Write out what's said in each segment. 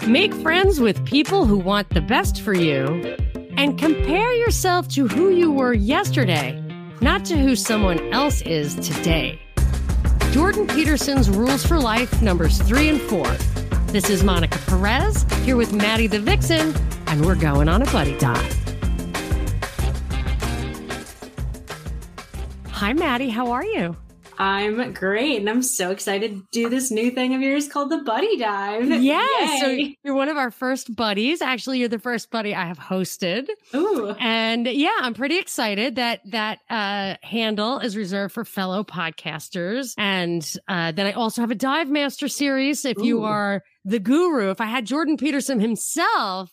Make friends with people who want the best for you and compare yourself to who you were yesterday, not to who someone else is today. Jordan Peterson's Rules for Life, numbers three and four. This is Monica Perez here with Maddie the Vixen, and we're going on a buddy dive. Hi, Maddie. How are you? I'm great, and I'm so excited to do this new thing of yours called the Buddy Dive. Yeah, so you're one of our first buddies. Actually, you're the first buddy I have hosted. Ooh, and yeah, I'm pretty excited that that uh, handle is reserved for fellow podcasters. And uh, then I also have a Dive Master series. If you are the guru, if I had Jordan Peterson himself,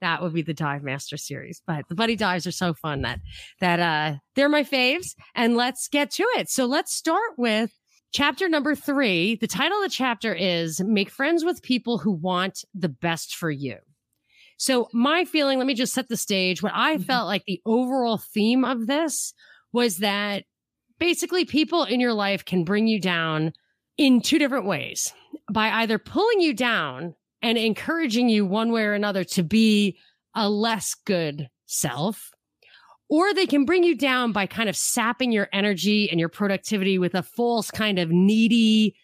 that would be the Dive Master series. But the buddy dives are so fun that that uh they're my faves. And let's get to it. So let's start with chapter number three. The title of the chapter is Make Friends with People Who Want the Best for You. So my feeling, let me just set the stage. What I Mhm. felt like the overall theme of this was that basically people in your life can bring you down in two different ways by either pulling you down and encouraging you one way or another to be a less good self, or they can bring you down by kind of sapping your energy and your productivity with a false kind of needy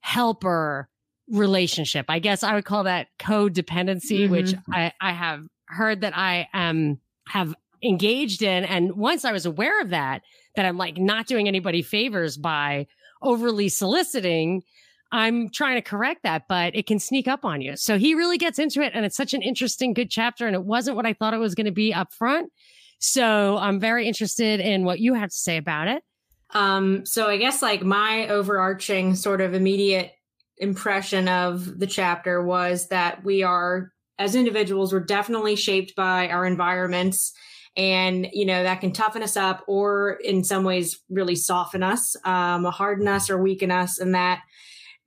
helper relationship. I guess I would call that codependency, which Mhm. I, I have heard that I um have engaged in. And once I was aware of that, that I'm like not doing anybody favors by overly soliciting, I'm trying to correct that, but it can sneak up on you. So he really gets into it and it's such an interesting, good chapter. And it wasn't what I thought it was going to be up front. So I'm very interested in what you have to say about it. Um, so I guess like my overarching sort of immediate impression of the chapter was that we are as individuals we're definitely shaped by our environments and you know that can toughen us up or in some ways really soften us um, harden us or weaken us and that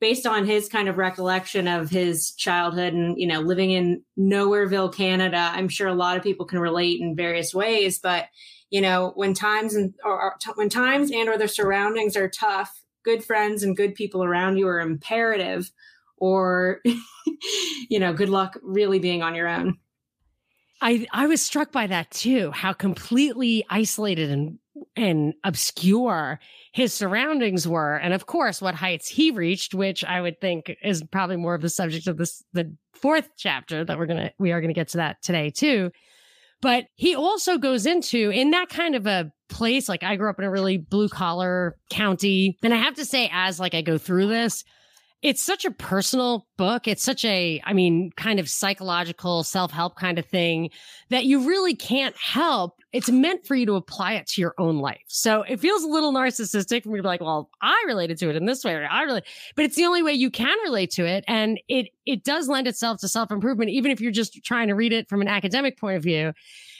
based on his kind of recollection of his childhood and you know living in nowhereville canada i'm sure a lot of people can relate in various ways but you know when times and or, or when times and or their surroundings are tough good friends and good people around you are imperative or you know good luck really being on your own. I I was struck by that too, how completely isolated and and obscure his surroundings were. And of course, what heights he reached, which I would think is probably more of the subject of this the fourth chapter that we're gonna we are gonna get to that today too. But he also goes into in that kind of a place, like I grew up in a really blue collar county. And I have to say, as like I go through this, it's such a personal book. It's such a, I mean, kind of psychological self help kind of thing that you really can't help. It's meant for you to apply it to your own life. So it feels a little narcissistic to be like, well, I related to it in this way, or I really, but it's the only way you can relate to it. And it, it does lend itself to self improvement, even if you're just trying to read it from an academic point of view.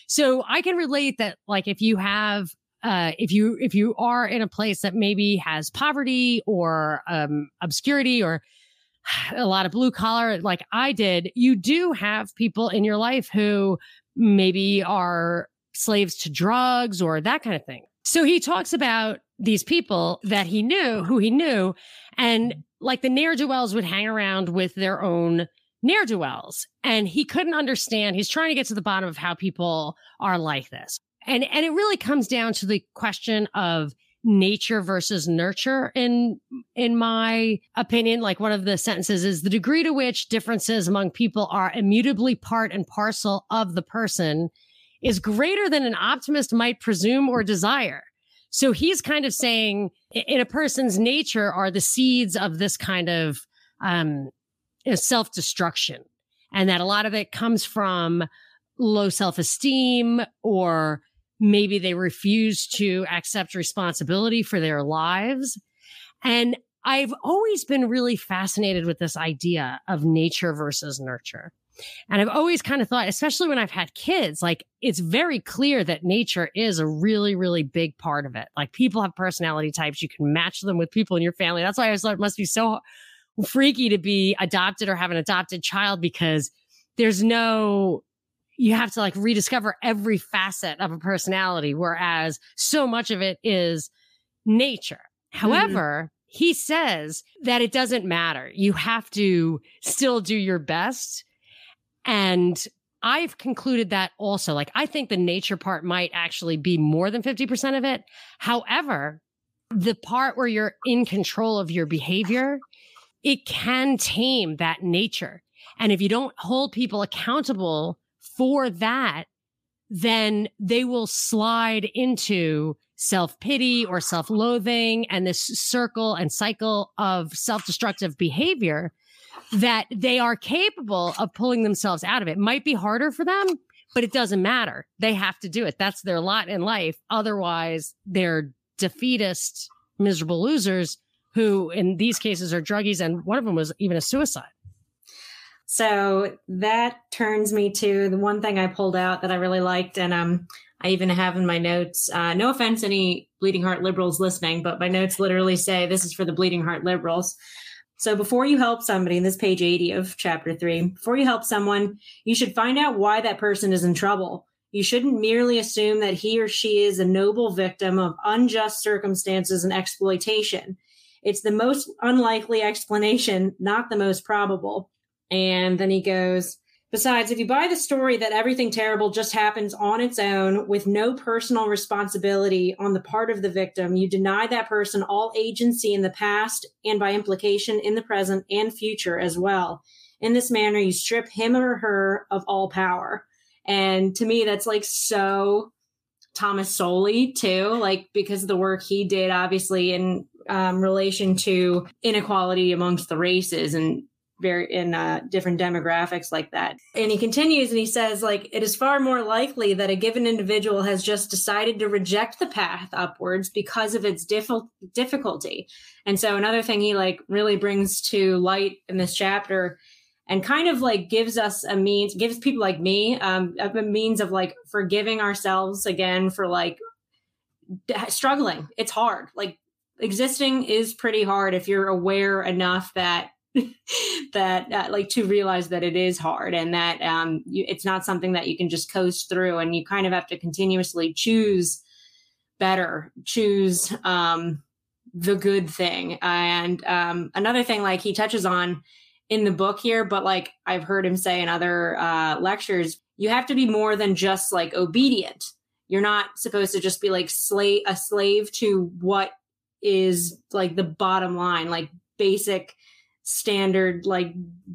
So I can relate that, like, if you have uh, if you if you are in a place that maybe has poverty or um, obscurity or a lot of blue collar like I did, you do have people in your life who maybe are slaves to drugs or that kind of thing. So he talks about these people that he knew, who he knew, and mm-hmm. like the ne'er do wells would hang around with their own ne'er do wells, and he couldn't understand. He's trying to get to the bottom of how people are like this. And and it really comes down to the question of nature versus nurture in in my opinion like one of the sentences is the degree to which differences among people are immutably part and parcel of the person is greater than an optimist might presume or desire so he's kind of saying in a person's nature are the seeds of this kind of um self-destruction and that a lot of it comes from low self-esteem or maybe they refuse to accept responsibility for their lives. And I've always been really fascinated with this idea of nature versus nurture. And I've always kind of thought, especially when I've had kids, like it's very clear that nature is a really, really big part of it. Like people have personality types. You can match them with people in your family. That's why I thought it must be so freaky to be adopted or have an adopted child because there's no you have to like rediscover every facet of a personality, whereas so much of it is nature. Mm-hmm. However, he says that it doesn't matter. You have to still do your best And I've concluded that also. Like, I think the nature part might actually be more than 50% of it. However, the part where you're in control of your behavior, it can tame that nature. And if you don't hold people accountable for that, then they will slide into self pity or self loathing and this circle and cycle of self destructive behavior that they are capable of pulling themselves out of it. Might be harder for them, but it doesn't matter. They have to do it. That's their lot in life. Otherwise, they're defeatist, miserable losers who, in these cases, are druggies. And one of them was even a suicide. So that turns me to the one thing I pulled out that I really liked. And um, I even have in my notes, uh, no offense, any Bleeding Heart liberals listening, but my notes literally say this is for the Bleeding Heart liberals. So before you help somebody, in this page 80 of chapter three, before you help someone, you should find out why that person is in trouble. You shouldn't merely assume that he or she is a noble victim of unjust circumstances and exploitation. It's the most unlikely explanation, not the most probable. And then he goes, Besides, if you buy the story that everything terrible just happens on its own with no personal responsibility on the part of the victim, you deny that person all agency in the past and by implication in the present and future as well. In this manner, you strip him or her of all power. And to me, that's like so Thomas Sowell too, like because of the work he did, obviously in um, relation to inequality amongst the races and very in uh, different demographics like that. And he continues and he says, like, it is far more likely that a given individual has just decided to reject the path upwards because of its diff- difficulty. And so another thing he like really brings to light in this chapter and kind of like gives us a means, gives people like me um, a means of like forgiving ourselves again for like struggling. It's hard. Like existing is pretty hard if you're aware enough that that uh, like to realize that it is hard and that um, you, it's not something that you can just coast through and you kind of have to continuously choose better choose um, the good thing. And um, another thing like he touches on in the book here but like i've heard him say in other uh, lectures you have to be more than just like obedient. You're not supposed to just be like slave a slave to what is like the bottom line like basic standard like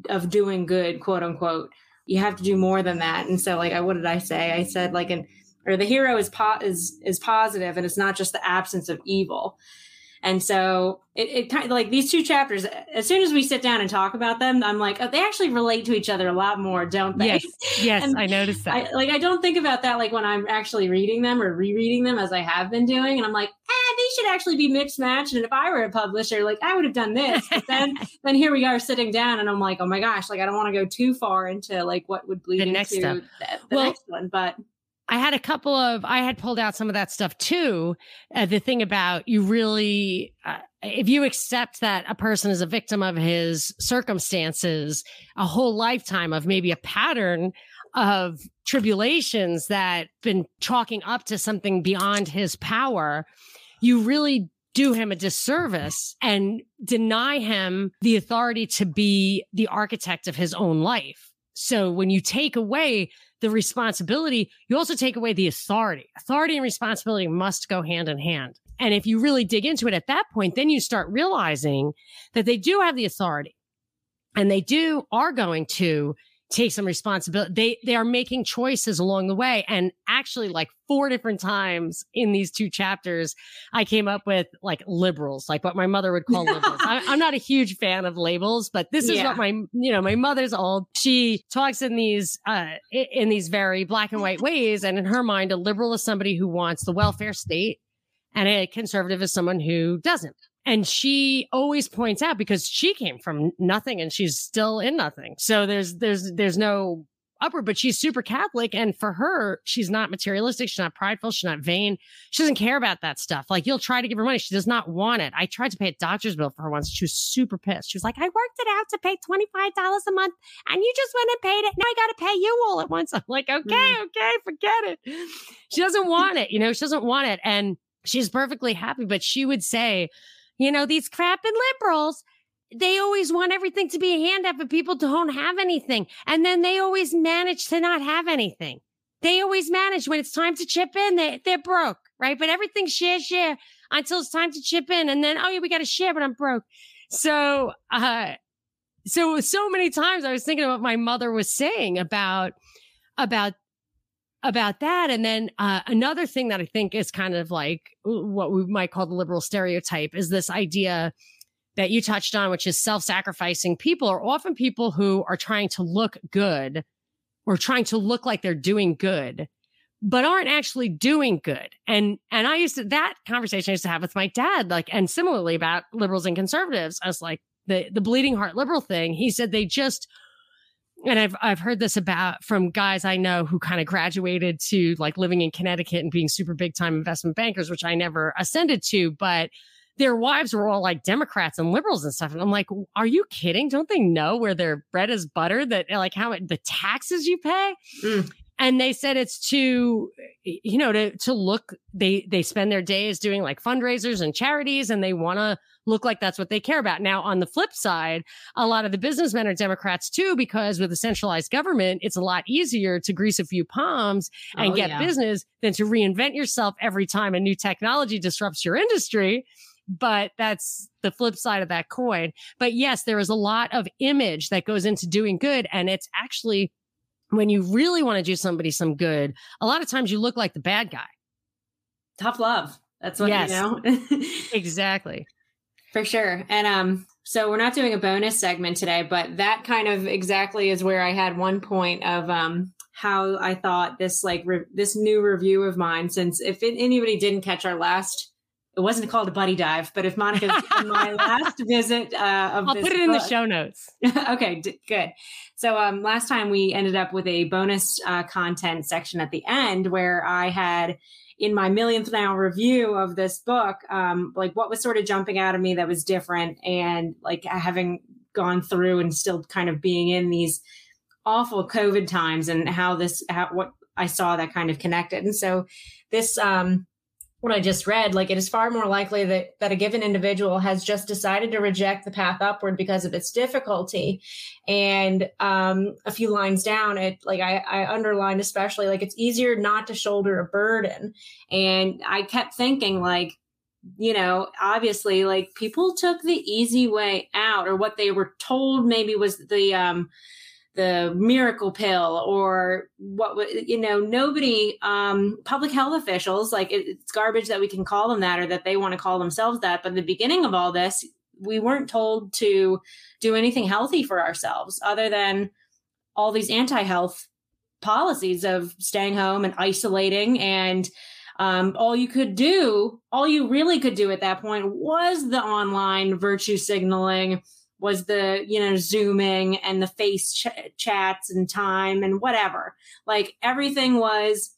of doing good, quote unquote. You have to do more than that. And so like I what did I say? I said like an or the hero is po- is is positive and it's not just the absence of evil. And so it, it kind of like these two chapters, as soon as we sit down and talk about them, I'm like, oh, they actually relate to each other a lot more, don't they? Yes, yes, I noticed that. I, like, I don't think about that like when I'm actually reading them or rereading them as I have been doing. And I'm like, eh, they should actually be mixed matched. And if I were a publisher, like I would have done this. But then, then here we are sitting down and I'm like, oh my gosh, like I don't want to go too far into like what would bleed the into next the, the well, next one. But I had a couple of, I had pulled out some of that stuff too. Uh, the thing about you really, uh, if you accept that a person is a victim of his circumstances, a whole lifetime of maybe a pattern of tribulations that been chalking up to something beyond his power, you really do him a disservice and deny him the authority to be the architect of his own life. So when you take away the responsibility, you also take away the authority. Authority and responsibility must go hand in hand. And if you really dig into it at that point, then you start realizing that they do have the authority and they do are going to take some responsibility. They they are making choices along the way. And actually, like four different times in these two chapters, I came up with like liberals, like what my mother would call liberals. I, am not a huge fan of labels, but this is Yeah. what my you know my mother's old. She talks in these uh in these very black and white ways, and in her mind, a liberal is somebody who wants the welfare state, and a conservative is someone who doesn't. And she always points out because she came from nothing and she's still in nothing. So there's there's there's no upward, but she's super Catholic. And for her, she's not materialistic, she's not prideful, she's not vain. She doesn't care about that stuff. Like you'll try to give her money. She does not want it. I tried to pay a doctor's bill for her once. She was super pissed. She was like, I worked it out to pay $25 a month and you just went and paid it. Now I gotta pay you all at once. I'm like, okay, Mm. okay, forget it. She doesn't want it, you know, she doesn't want it. And she's perfectly happy, but she would say, you know, these crapping liberals, they always want everything to be a handout, but people don't have anything. And then they always manage to not have anything. They always manage when it's time to chip in, they, they're broke, right? But everything share, share until it's time to chip in. And then, oh yeah, we got to share, but I'm broke. So, uh, so, so many times I was thinking about what my mother was saying about, about about that. And then uh, another thing that I think is kind of like what we might call the liberal stereotype is this idea that you touched on, which is self sacrificing people are often people who are trying to look good or trying to look like they're doing good but aren't actually doing good. And and I used to that conversation I used to have with my dad, like, and similarly about liberals and conservatives. I was like, the the bleeding heart liberal thing. He said they just and I've I've heard this about from guys I know who kind of graduated to like living in Connecticut and being super big time investment bankers, which I never ascended to, but their wives were all like Democrats and liberals and stuff. And I'm like, are you kidding? Don't they know where their bread is buttered? That like how the taxes you pay? Mm and they said it's to you know to to look they they spend their days doing like fundraisers and charities and they want to look like that's what they care about now on the flip side a lot of the businessmen are democrats too because with a centralized government it's a lot easier to grease a few palms and oh, get yeah. business than to reinvent yourself every time a new technology disrupts your industry but that's the flip side of that coin but yes there is a lot of image that goes into doing good and it's actually when you really want to do somebody some good, a lot of times you look like the bad guy. Tough love. That's what yes, you know. exactly. For sure. And um so we're not doing a bonus segment today, but that kind of exactly is where I had one point of um how I thought this like re- this new review of mine since if it, anybody didn't catch our last it wasn't called a buddy dive, but if Monica's my last visit uh, of I'll put it in the show notes. okay, d- good. So um, last time we ended up with a bonus uh, content section at the end where I had in my millionth now review of this book, um, like what was sort of jumping out of me that was different, and like having gone through and still kind of being in these awful COVID times and how this how what I saw that kind of connected. And so this um what I just read, like it is far more likely that, that a given individual has just decided to reject the path upward because of its difficulty. And um, a few lines down, it like I, I underlined especially like it's easier not to shoulder a burden. And I kept thinking like, you know, obviously like people took the easy way out or what they were told maybe was the um the miracle pill or what you know nobody um public health officials like it, it's garbage that we can call them that or that they want to call themselves that but the beginning of all this we weren't told to do anything healthy for ourselves other than all these anti-health policies of staying home and isolating and um, all you could do all you really could do at that point was the online virtue signaling was the you know zooming and the face ch- chats and time and whatever. Like everything was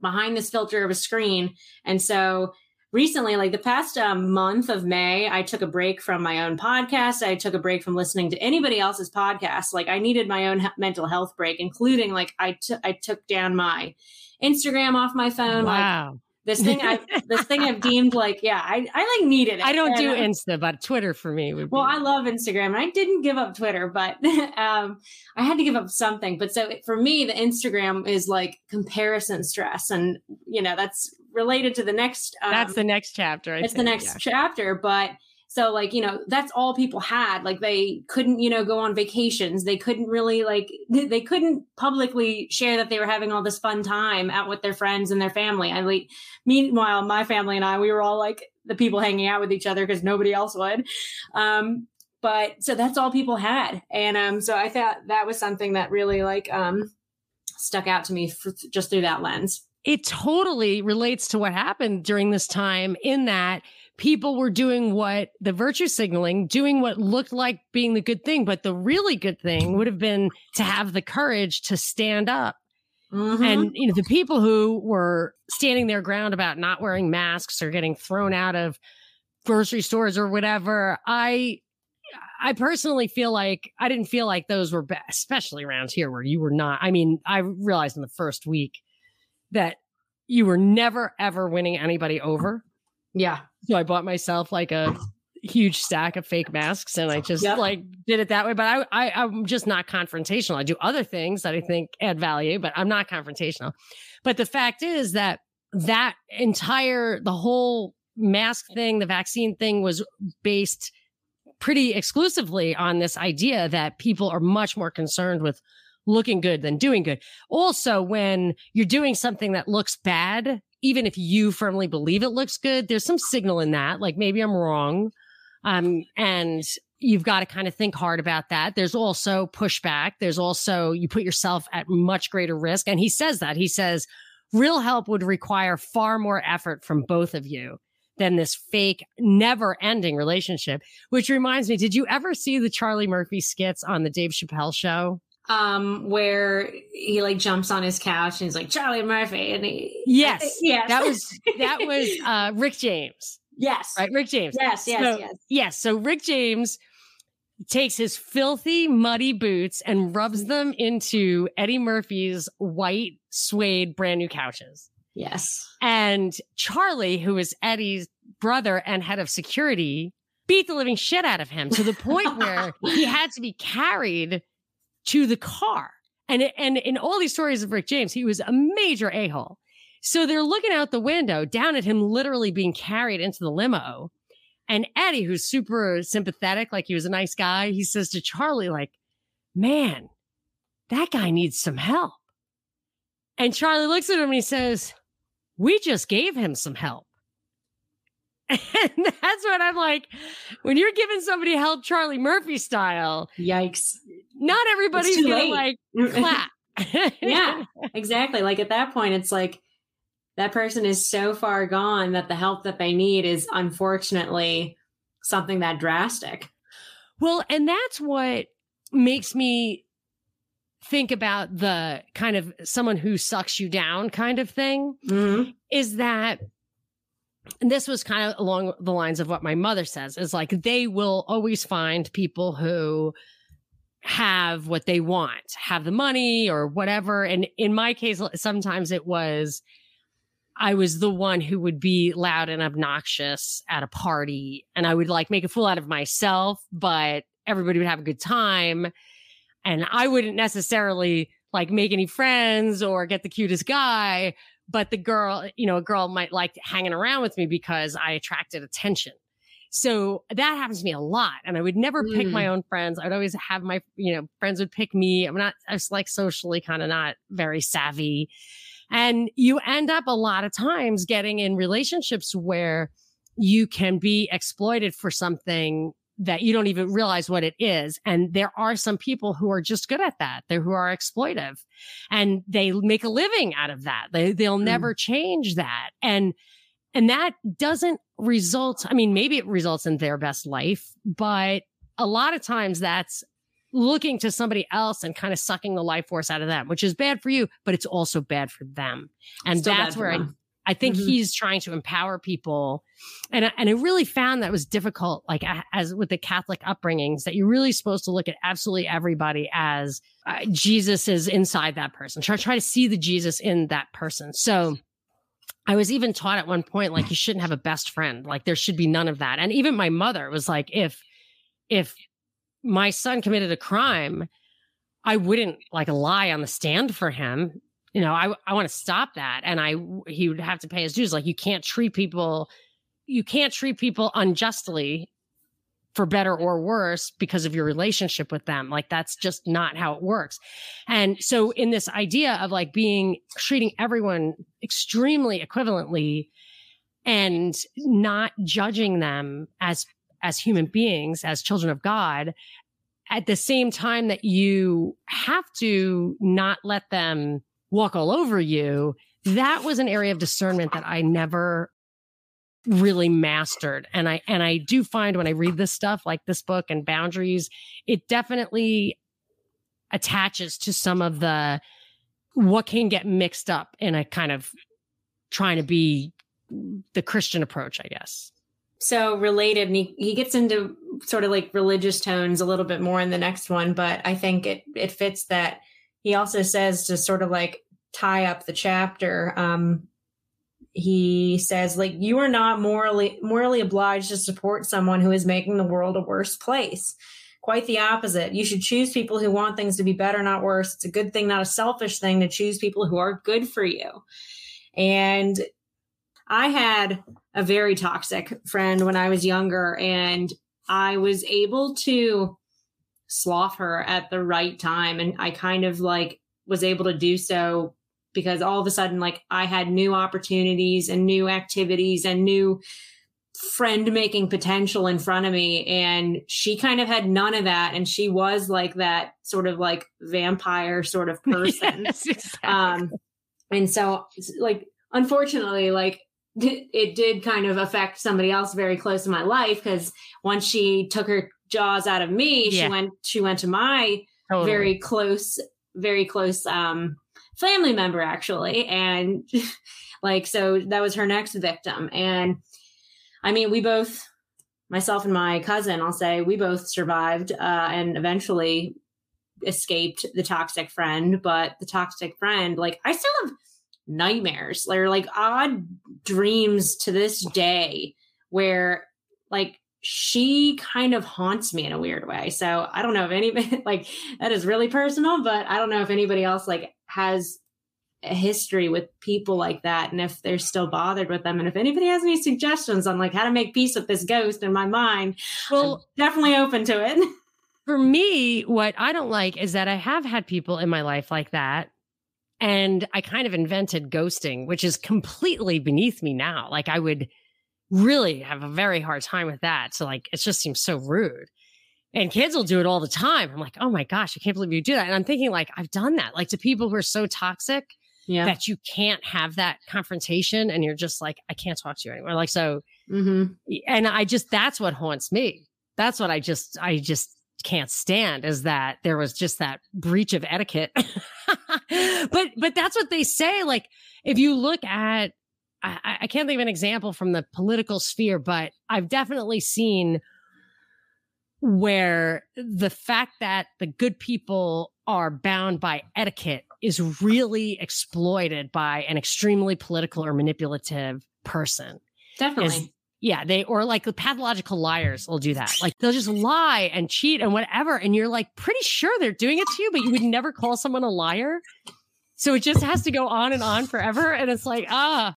behind this filter of a screen. And so recently like the past um, month of may i took a break from my own podcast. I took a break from listening to anybody else's podcast. Like i needed my own he- mental health break including like I, t- I took down my instagram off my phone wow. like this thing I this thing I've deemed like yeah I I like needed it. I don't do Insta, but Twitter for me would. Well, I love Instagram, and I didn't give up Twitter, but um, I had to give up something. But so for me, the Instagram is like comparison stress, and you know that's related to the next. Um, that's the next chapter. I it's think, the next yeah. chapter, but so like, you know, that's all people had. Like they couldn't, you know, go on vacations. They couldn't really like they couldn't publicly share that they were having all this fun time out with their friends and their family. I like meanwhile, my family and I, we were all like the people hanging out with each other because nobody else would. Um, but so that's all people had. And um, so I thought that was something that really like um stuck out to me for, just through that lens. It totally relates to what happened during this time in that people were doing what the virtue signaling, doing what looked like being the good thing. But the really good thing would have been to have the courage to stand up. Mm-hmm. And you know, the people who were standing their ground about not wearing masks or getting thrown out of grocery stores or whatever, I I personally feel like I didn't feel like those were bad, especially around here where you were not. I mean, I realized in the first week that you were never ever winning anybody over. Yeah. So I bought myself like a huge stack of fake masks and I just yep. like did it that way. But I, I I'm just not confrontational. I do other things that I think add value, but I'm not confrontational. But the fact is that that entire the whole mask thing, the vaccine thing was based pretty exclusively on this idea that people are much more concerned with looking good than doing good. Also, when you're doing something that looks bad, even if you firmly believe it looks good, there's some signal in that. Like maybe I'm wrong. Um, and you've got to kind of think hard about that. There's also pushback. There's also, you put yourself at much greater risk. And he says that. He says, real help would require far more effort from both of you than this fake, never ending relationship. Which reminds me, did you ever see the Charlie Murphy skits on the Dave Chappelle show? Um where he like jumps on his couch and he's like Charlie Murphy and he yes. Yes. That was that was uh Rick James. Yes. Right? Rick James. Yes yes so, yes. yes so Rick James takes his filthy muddy boots and rubs them into Eddie Murphy's white suede brand new couches. Yes. And Charlie who is Eddie's brother and head of security beat the living shit out of him to the point where he had to be carried to the car. And, and in all these stories of Rick James, he was a major a hole. So they're looking out the window down at him literally being carried into the limo. And Eddie, who's super sympathetic, like he was a nice guy, he says to Charlie, like, man, that guy needs some help. And Charlie looks at him and he says, we just gave him some help. And that's what I'm like. When you're giving somebody help Charlie Murphy style, yikes. Not everybody's gonna late. like clap. yeah, exactly. Like at that point, it's like that person is so far gone that the help that they need is unfortunately something that drastic. Well, and that's what makes me think about the kind of someone who sucks you down kind of thing mm-hmm. is that and this was kind of along the lines of what my mother says is like they will always find people who have what they want, have the money or whatever. And in my case, sometimes it was I was the one who would be loud and obnoxious at a party and I would like make a fool out of myself, but everybody would have a good time. And I wouldn't necessarily like make any friends or get the cutest guy, but the girl, you know, a girl might like hanging around with me because I attracted attention. So that happens to me a lot. And I would never mm. pick my mm. own friends. I'd always have my, you know, friends would pick me. I'm not, I was like socially kind of not very savvy. And you end up a lot of times getting in relationships where you can be exploited for something that you don't even realize what it is. And there are some people who are just good at that. They're who are exploitive and they make a living out of that. They, they'll mm. never change that. And, and that doesn't result. I mean, maybe it results in their best life, but a lot of times that's looking to somebody else and kind of sucking the life force out of them, which is bad for you, but it's also bad for them. And Still that's where I, I think mm-hmm. he's trying to empower people. And, I, and I really found that was difficult, like as with the Catholic upbringings, that you're really supposed to look at absolutely everybody as uh, Jesus is inside that person. Try, try to see the Jesus in that person. So I was even taught at one point, like mm. you shouldn't have a best friend. Like there should be none of that. And even my mother was like, if, if my son committed a crime, I wouldn't like lie on the stand for him you know, I I want to stop that, and I he would have to pay his dues. Like you can't treat people, you can't treat people unjustly for better or worse because of your relationship with them. Like that's just not how it works. And so in this idea of like being treating everyone extremely equivalently and not judging them as as human beings, as children of God, at the same time that you have to not let them walk all over you. That was an area of discernment that I never really mastered. And I, and I do find when I read this stuff, like this book and boundaries, it definitely attaches to some of the, what can get mixed up in a kind of trying to be the Christian approach, I guess. So related, and he, he gets into sort of like religious tones a little bit more in the next one, but I think it it fits that he also says to sort of like tie up the chapter um, he says like you are not morally morally obliged to support someone who is making the world a worse place. Quite the opposite. You should choose people who want things to be better not worse. It's a good thing not a selfish thing to choose people who are good for you. And i had a very toxic friend when i was younger and i was able to slough her at the right time and i kind of like was able to do so because all of a sudden like I had new opportunities and new activities and new friend making potential in front of me and she kind of had none of that and she was like that sort of like vampire sort of person yes, exactly. um and so like unfortunately like it did kind of affect somebody else very close to my life because once she took her jaws out of me yeah. she went she went to my totally. very close very close um family member actually and like so that was her next victim and i mean we both myself and my cousin i'll say we both survived uh, and eventually escaped the toxic friend but the toxic friend like i still have nightmares they're like odd dreams to this day where like she kind of haunts me in a weird way. So I don't know if anybody like that is really personal, but I don't know if anybody else like has a history with people like that and if they're still bothered with them. And if anybody has any suggestions on like how to make peace with this ghost in my mind well I'm definitely open to it. for me what i don't like is that i have had people in my life like that and i kind of invented ghosting which is completely beneath me now. Like i would really have a very hard time with that. So like it just seems so rude and kids will do it all the time. I'm like, oh my gosh, I can't believe you do that. And I'm thinking, like, I've done that. Like to people who are so toxic yeah. that you can't have that confrontation and you're just like, I can't talk to you anymore. Like, so, mm-hmm. and I just, that's what haunts me. That's what I just, I just can't stand is that there was just that breach of etiquette. but, but that's what they say. Like, if you look at, I, I can't think of an example from the political sphere, but I've definitely seen where the fact that the good people are bound by etiquette is really exploited by an extremely political or manipulative person. Definitely. Is, yeah, they or like the pathological liars will do that. Like they'll just lie and cheat and whatever. And you're like pretty sure they're doing it to you, but you would never call someone a liar. So it just has to go on and on forever. And it's like, ah,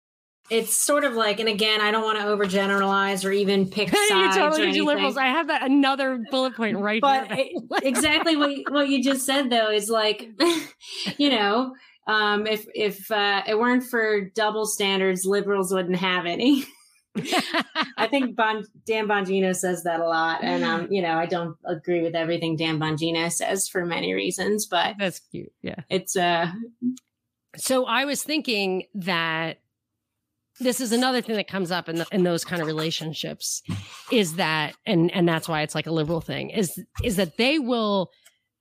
it's sort of like, and again, I don't want to overgeneralize or even pick sides. you totally do liberals. I have that another bullet point right but here. exactly what what you just said though is like, you know, um, if if uh, it weren't for double standards, liberals wouldn't have any. I think bon, Dan Bongino says that a lot, and um, you know, I don't agree with everything Dan Bongino says for many reasons, but that's cute. Yeah, it's uh. So I was thinking that this is another thing that comes up in, the, in those kind of relationships is that and and that's why it's like a liberal thing is is that they will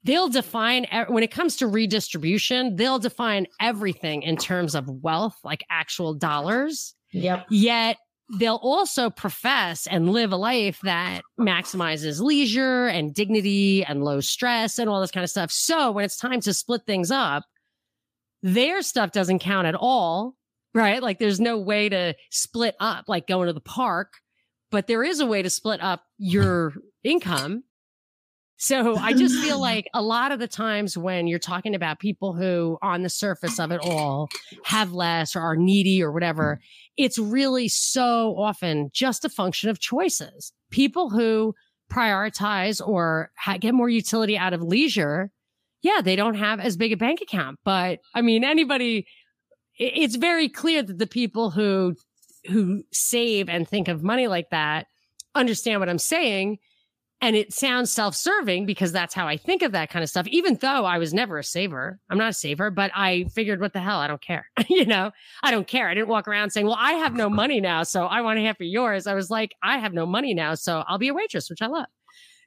they'll define when it comes to redistribution they'll define everything in terms of wealth like actual dollars. Yep. Yet they'll also profess and live a life that maximizes leisure and dignity and low stress and all this kind of stuff. So when it's time to split things up their stuff doesn't count at all right? Like there's no way to split up, like going to the park, but there is a way to split up your income. So I just feel like a lot of the times when you're talking about people who on the surface of it all have less or are needy or whatever, it's really so often just a function of choices. People who prioritize or ha- get more utility out of leisure yeah, they don't have as big a bank account. But I mean, anybody it's very clear that the people who who save and think of money like that understand what I'm saying. And it sounds self serving because that's how I think of that kind of stuff, even though I was never a saver. I'm not a saver, but I figured, what the hell? I don't care. you know, I don't care. I didn't walk around saying, well, I have no money now. So I want half of yours. I was like, I have no money now. So I'll be a waitress, which I love.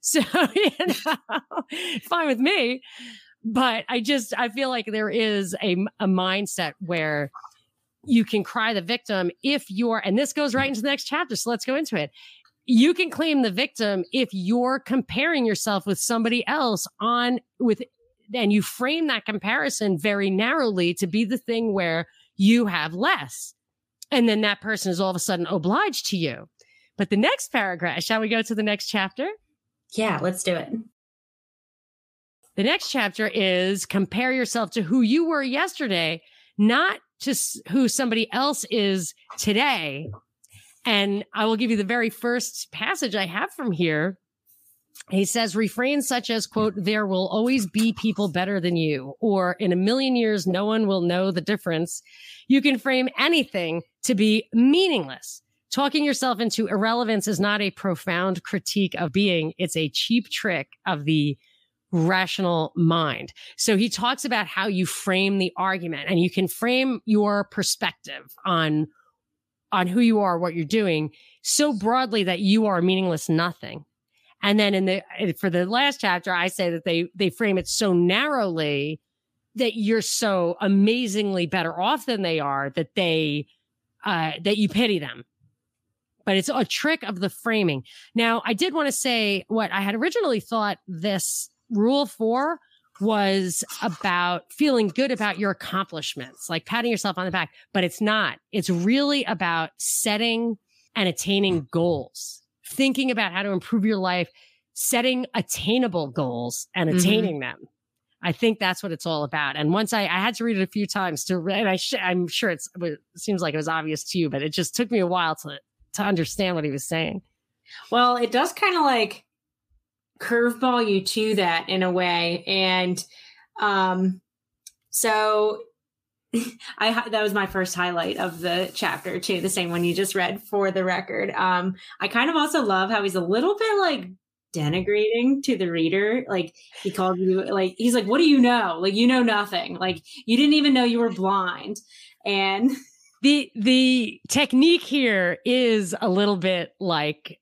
So, you know, fine with me but I just I feel like there is a a mindset where you can cry the victim if you're and this goes right into the next chapter so let's go into it you can claim the victim if you're comparing yourself with somebody else on with and you frame that comparison very narrowly to be the thing where you have less And then that person is all of a sudden obliged to you. But the next paragraph, shall we go to the next chapter? Yeah, let's do it. The next chapter is compare yourself to who you were yesterday, not to who somebody else is today. And I will give you the very first passage I have from here. He says refrains such as quote, there will always be people better than you, or in a million years, no one will know the difference. You can frame anything to be meaningless. Talking yourself into irrelevance is not a profound critique of being. It's a cheap trick of the rational mind. So he talks about how you frame the argument and you can frame your perspective on on who you are, what you're doing so broadly that you are meaningless nothing. And then in the for the last chapter I say that they they frame it so narrowly that you're so amazingly better off than they are that they uh that you pity them but it's a trick of the framing. Now, I did want to say what I had originally thought this rule four was about feeling good about your accomplishments, like patting yourself on the back, but it's not. It's really about setting and attaining goals, thinking about how to improve your life, setting attainable goals and mm-hmm. attaining mm-hmm. them. I think that's what it's all about. And once I, I had to read it a few times to, and I sh- I'm sure it's, it seems like it was obvious to you, but it just took me a while to, to understand what he was saying. Well, it does kind of like curveball you to that in a way. And um, so I that was my first highlight of the chapter too, the same one you just read for the record. Um, I kind of also love how he's a little bit like denigrating to the reader. Like he called you like he's like, What do you know? Like you know nothing. Like you didn't even know you were blind. And the the technique here is a little bit like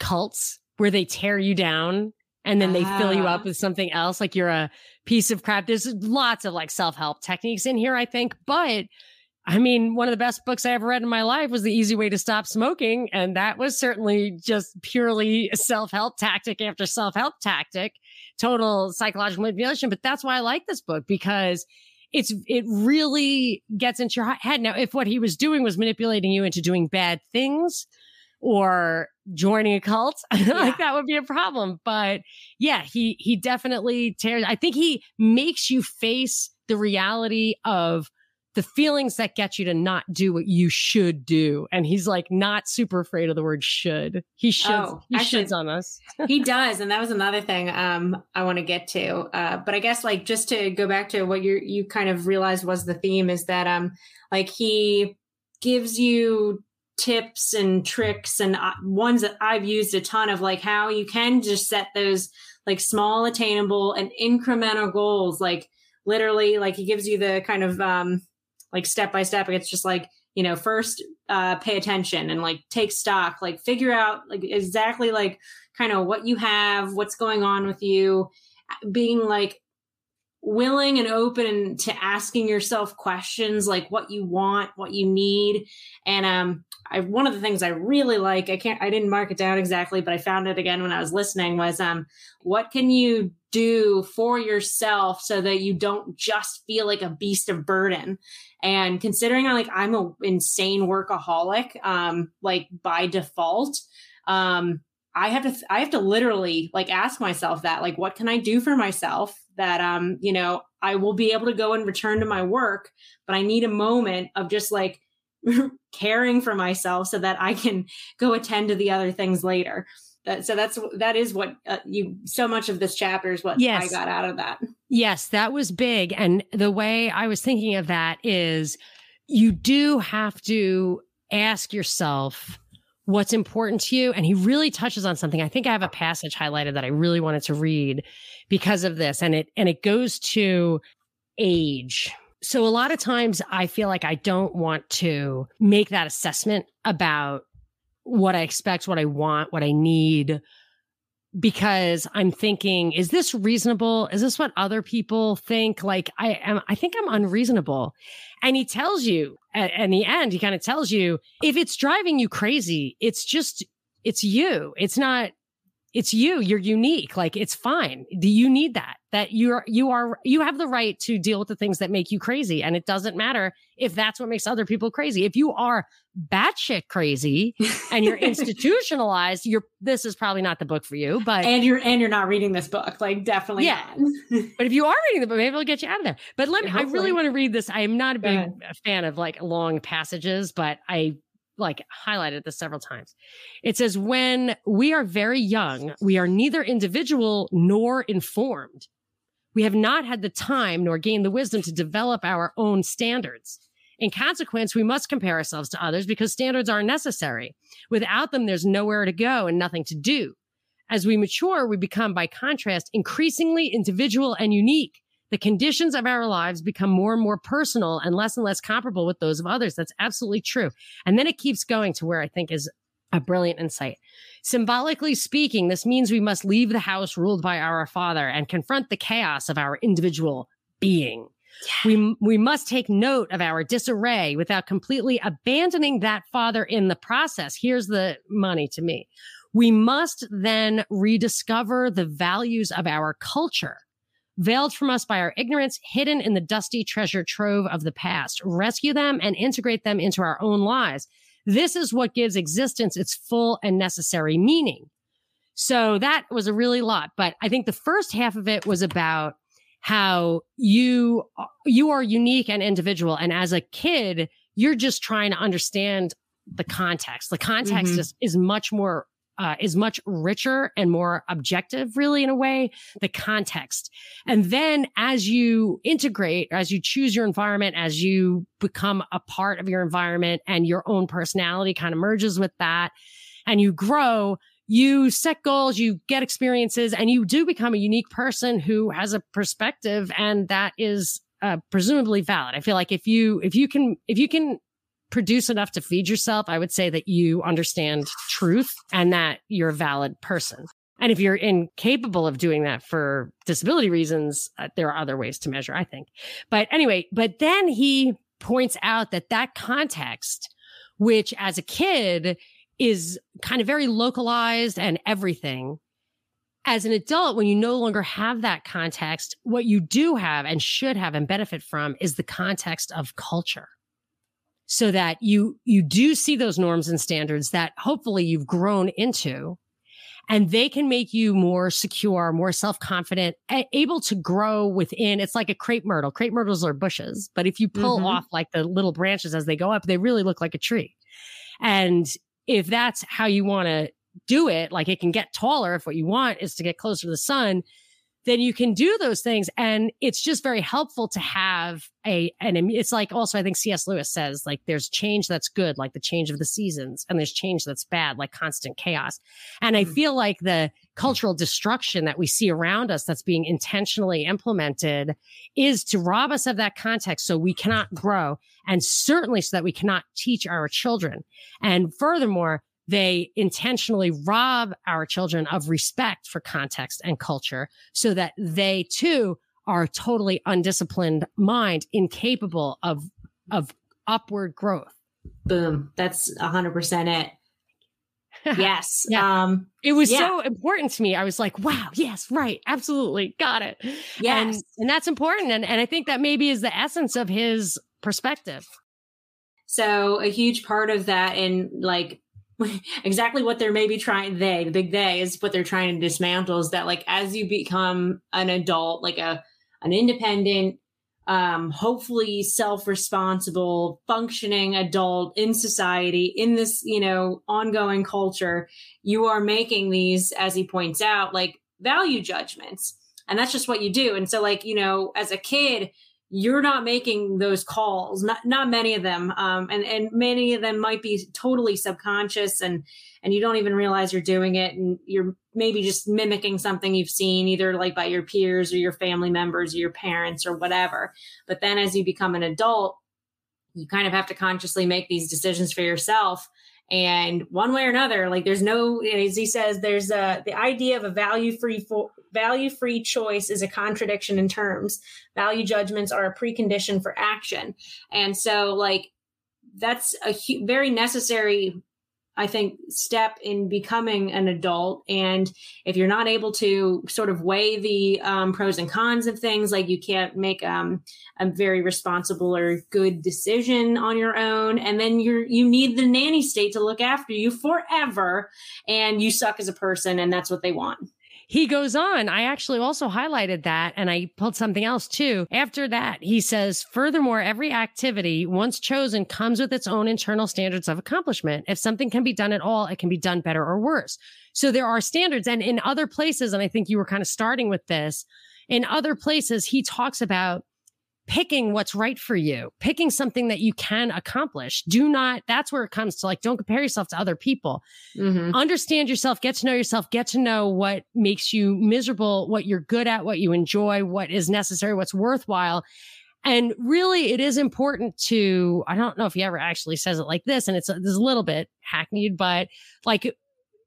cults where they tear you down and then they fill you up ah. with something else like you're a piece of crap there's lots of like self-help techniques in here i think but i mean one of the best books i ever read in my life was the easy way to stop smoking and that was certainly just purely self-help tactic after self-help tactic total psychological manipulation but that's why i like this book because it's it really gets into your head now if what he was doing was manipulating you into doing bad things or joining a cult yeah. like that would be a problem but yeah he he definitely tears i think he makes you face the reality of the feelings that get you to not do what you should do and he's like not super afraid of the word should he should oh, he actually, shoulds on us he does and that was another thing um i want to get to uh but i guess like just to go back to what you you kind of realized was the theme is that um like he gives you tips and tricks and uh, ones that I've used a ton of like how you can just set those like small attainable and incremental goals like literally like he gives you the kind of um like step by step it's just like you know first uh pay attention and like take stock like figure out like exactly like kind of what you have what's going on with you being like willing and open to asking yourself questions like what you want, what you need. And um I one of the things I really like, I can't I didn't mark it down exactly, but I found it again when I was listening was um what can you do for yourself so that you don't just feel like a beast of burden? And considering i like I'm a insane workaholic um like by default, um I have to I have to literally like ask myself that like what can I do for myself that um you know I will be able to go and return to my work but I need a moment of just like caring for myself so that I can go attend to the other things later. That, so that's that is what uh, you so much of this chapter is what yes. I got out of that. Yes, that was big and the way I was thinking of that is you do have to ask yourself what's important to you. And he really touches on something. I think I have a passage highlighted that I really wanted to read because of this. And it, and it goes to age. So a lot of times I feel like I don't want to make that assessment about what I expect, what I want, what I need, because I'm thinking, is this reasonable? Is this what other people think? Like I am, I think I'm unreasonable. And he tells you at, at the end, he kind of tells you if it's driving you crazy, it's just, it's you. It's not, it's you you're unique like it's fine. Do you need that that you're you are you have the right to deal with the things that make you crazy and it doesn't matter if that's what makes other people crazy. If you are batshit crazy and you're institutionalized you're this is probably not the book for you but and you're and you're not reading this book like definitely yeah. but if you are reading the book maybe it'll get you out of there. But let me i really want to read this. I am not a big fan of like long passages but i like highlighted this several times. It says, when we are very young, we are neither individual nor informed. We have not had the time nor gained the wisdom to develop our own standards. In consequence, we must compare ourselves to others because standards are necessary. Without them, there's nowhere to go and nothing to do. As we mature, we become, by contrast, increasingly individual and unique the conditions of our lives become more and more personal and less and less comparable with those of others. That's absolutely true. And then it keeps going to where I think is a brilliant insight. Symbolically speaking, this means we must leave the house ruled by our father and confront the chaos of our individual being. Yeah. We, we must take note of our disarray without completely abandoning that father in the process. Here's the money to me. We must then rediscover the values of our culture veiled from us by our ignorance, hidden in the dusty treasure trove of the past. Rescue them and integrate them into our own lives. This is what gives existence its full and necessary meaning. So that was a really lot, but I think the first half of it was about how you you are unique and individual and as a kid you're just trying to understand the context the context mm-hmm. is, is much more uh, is much richer and more objective, really, in a way, the context. And then as you integrate, as you choose your environment, as you become a part of your environment and your own personality kind of merges with that and you grow, you set goals, you get experiences, and you do become a unique person who has a perspective and that is uh, presumably valid. I feel like if you, if you can, if you can produce enough to feed yourself, I would say that you understand truth and that you're a valid person. And if you're incapable of doing that for disability reasons, uh, there are other ways to measure, I think. But anyway, but then he points out that that context, which as a kid is kind of very localized and everything, as an adult, when you no longer have that context, what you do have and should have and benefit from is the context of culture so that you you do see those norms and standards that hopefully you've grown into and they can make you more secure, more self-confident, able to grow within. It's like a crepe myrtle. Crepe myrtles are bushes, but if you pull mm-hmm. off like the little branches as they go up, they really look like a tree. And if that's how you want to do it, like it can get taller if what you want is to get closer to the sun, then you can do those things. And it's just very helpful to have a, and it's like also, I think C.S. Lewis says, like, there's change that's good, like the change of the seasons, and there's change that's bad, like constant chaos. And I mm. feel like the cultural destruction that we see around us that's being intentionally implemented is to rob us of that context so we cannot grow and certainly so that we cannot teach our children. And furthermore, they intentionally rob our children of respect for context and culture so that they too are totally undisciplined mind, incapable of, of upward growth. Boom. That's a hundred percent it. yes. yeah. Um, it was yeah. so important to me. I was like, wow, yes, right. Absolutely. Got it. Yes. And, and that's important. And, and I think that maybe is the essence of his perspective. So a huge part of that in like exactly what they're maybe trying they the big they is what they're trying to dismantle is that like as you become an adult like a an independent um hopefully self-responsible functioning adult in society in this you know ongoing culture you are making these as he points out like value judgments. And that's just what you do. And so like you know as a kid you're not making those calls not not many of them um, and and many of them might be totally subconscious and and you don't even realize you're doing it and you're maybe just mimicking something you've seen either like by your peers or your family members or your parents or whatever. But then as you become an adult you kind of have to consciously make these decisions for yourself and one way or another like there's no as he says there's a the idea of a value free value free choice is a contradiction in terms value judgments are a precondition for action and so like that's a hu- very necessary I think, step in becoming an adult. And if you're not able to sort of weigh the um, pros and cons of things, like you can't make um, a very responsible or good decision on your own, and then you're you need the nanny state to look after you forever, and you suck as a person, and that's what they want. He goes on. I actually also highlighted that and I pulled something else too. After that, he says, furthermore, every activity once chosen comes with its own internal standards of accomplishment. If something can be done at all, it can be done better or worse. So there are standards. And in other places, and I think you were kind of starting with this, in other places, he talks about picking what's right for you, picking something that you can accomplish. Do not, that's where it comes to like, don't compare yourself to other people. Mm-hmm. Understand yourself, get to know yourself, get to know what makes you miserable, what you're good at, what you enjoy, what is necessary, what's worthwhile. And really, it is important to, I don't know if he ever actually says it like this, and it's there's a little bit hackneyed, but like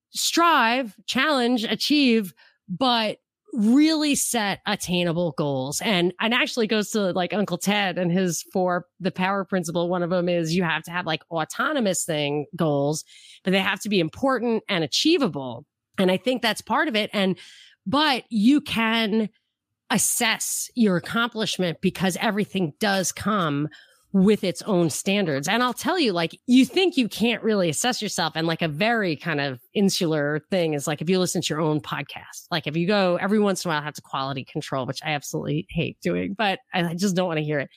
strive, challenge, achieve, but really set attainable goals. And and actually goes to like uncle ted and his four the power principle. One of them is you have to have like autonomous thing goals but they have to be important and achievable. And i think that's part of it. And but you can assess your accomplishment because everything does come with its own standards. And I'll tell you, like, you think you can't really assess yourself. And like a very kind of insular thing is like if you listen to your own podcast, like if you go every once in a while have to quality control, which I absolutely hate doing, but I just don't want to hear it.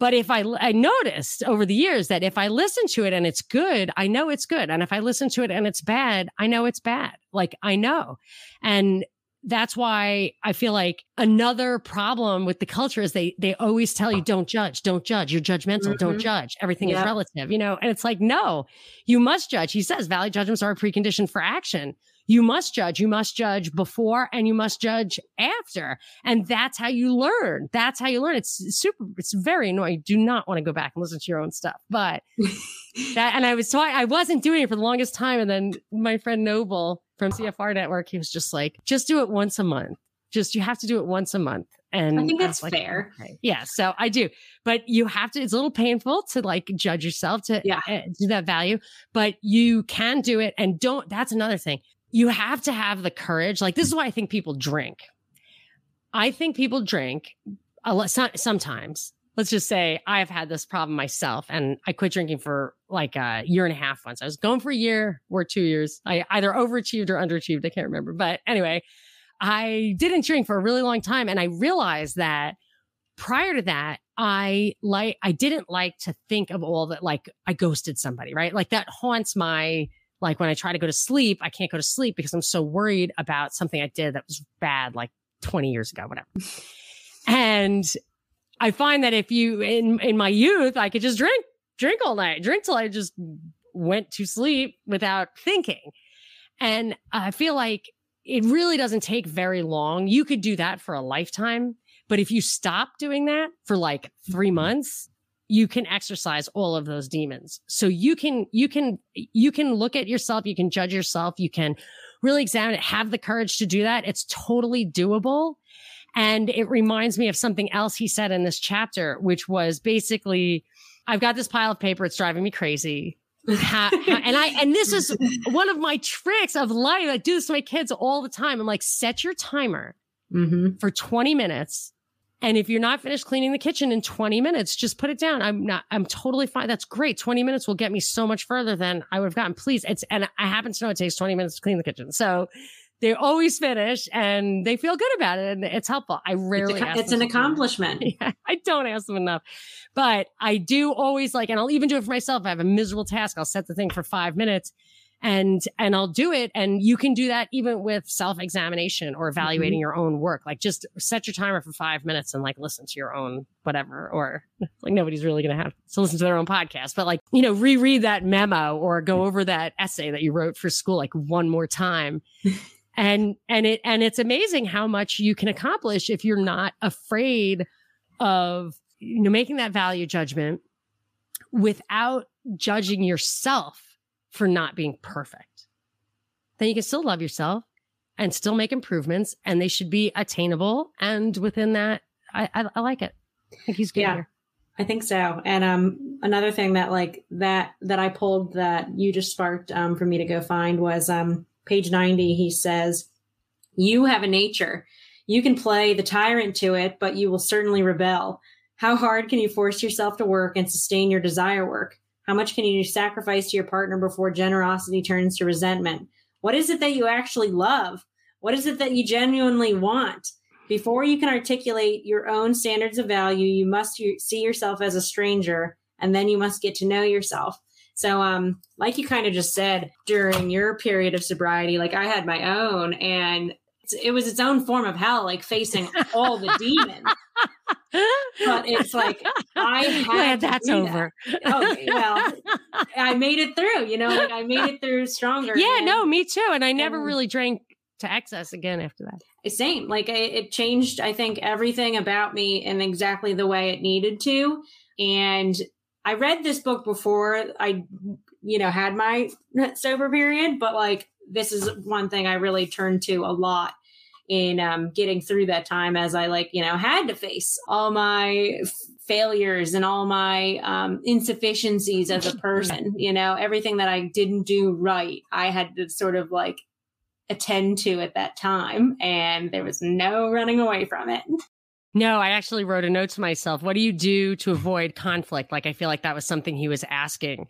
But if I, I noticed over the years that if I listen to it and it's good, I know it's good. And if I listen to it and it's bad, I know it's bad. Like I know. And that's why I feel like another problem with the culture is they they always tell you don't judge, don't judge, you're judgmental, mm-hmm. don't judge. Everything yep. is relative, you know. And it's like no, you must judge. He says value judgments are a precondition for action. You must judge. You must judge before and you must judge after. And that's how you learn. That's how you learn. It's super, it's very annoying. Do not want to go back and listen to your own stuff. But that, and I was, so I, I wasn't doing it for the longest time. And then my friend Noble, from CFR Network, he was just like, just do it once a month. Just you have to do it once a month. And I think that's I like, fair. Okay. Yeah. So I do, but you have to, it's a little painful to like judge yourself to yeah. Uh, do that value, but you can do it. And don't, that's another thing. You have to have the courage. Like, this is why I think people drink. I think people drink a lot, sometimes let's just say I've had this problem myself and I quit drinking for like a year and a half once. I was going for a year or two years. I either overachieved or underachieved. I can't remember. But anyway, I didn't drink for a really long time. And I realized that prior to that, I like, I didn't like to think of all that, like I ghosted somebody, right? Like that haunts my, like when I try to go to sleep, I can't go to sleep because I'm so worried about something I did that was bad, like 20 years ago, whatever. And I find that if you in in my youth, I could just drink, drink all night, drink till I just went to sleep without thinking. And I feel like it really doesn't take very long. You could do that for a lifetime, but if you stop doing that for like 3 mm-hmm. months, you can exercise all of those demons. So you can you can you can look at yourself, you can judge yourself, you can really examine it, have the courage to do that. It's totally doable. And it reminds me of something else he said in this chapter, which was basically, I've got this pile of paper. It's driving me crazy. ha, ha, and I, and this is one of my tricks of life. I do this to my kids all the time. I'm like, set your timer mm-hmm. for 20 minutes. And if you're not finished cleaning the kitchen in 20 minutes, just put it down. I'm not, I'm totally fine. That's great. 20 minutes will get me so much further than I would have gotten. Please. It's, and I happen to know it takes 20 minutes to clean the kitchen. So they always finish and they feel good about it and it's helpful. I rarely It's, a, it's an accomplishment. Yeah, I don't ask them enough. But I do always like and I'll even do it for myself. I have a miserable task. I'll set the thing for 5 minutes and and I'll do it and you can do that even with self-examination or evaluating mm-hmm. your own work. Like just set your timer for 5 minutes and like listen to your own whatever or like nobody's really going to have to listen to their own podcast, but like, you know, reread that memo or go over that essay that you wrote for school like one more time and and it and it's amazing how much you can accomplish if you're not afraid of you know making that value judgment without judging yourself for not being perfect then you can still love yourself and still make improvements and they should be attainable and within that i i, I like it i think he's good yeah. here I think so. And um, another thing that like that that I pulled that you just sparked um, for me to go find was um, page ninety. He says, "You have a nature. You can play the tyrant to it, but you will certainly rebel. How hard can you force yourself to work and sustain your desire work? How much can you sacrifice to your partner before generosity turns to resentment? What is it that you actually love? What is it that you genuinely want?" Before you can articulate your own standards of value, you must see yourself as a stranger and then you must get to know yourself. So, um, like you kind of just said during your period of sobriety, like I had my own and it was its own form of hell, like facing all the demons. but it's like I had Glad that's over. That. Oh well, I made it through. You know, like I made it through stronger. Yeah, and, no, me too. And I never and, really drank to excess again after that. Same. Like it changed, I think, everything about me in exactly the way it needed to. And I read this book before I, you know, had my sober period, but like this is one thing I really turned to a lot in um, getting through that time as I like, you know, had to face all my f- failures and all my um, insufficiencies as a person, you know, everything that I didn't do right. I had to sort of like attend to at that time. And there was no running away from it. No, I actually wrote a note to myself. What do you do to avoid conflict? Like, I feel like that was something he was asking.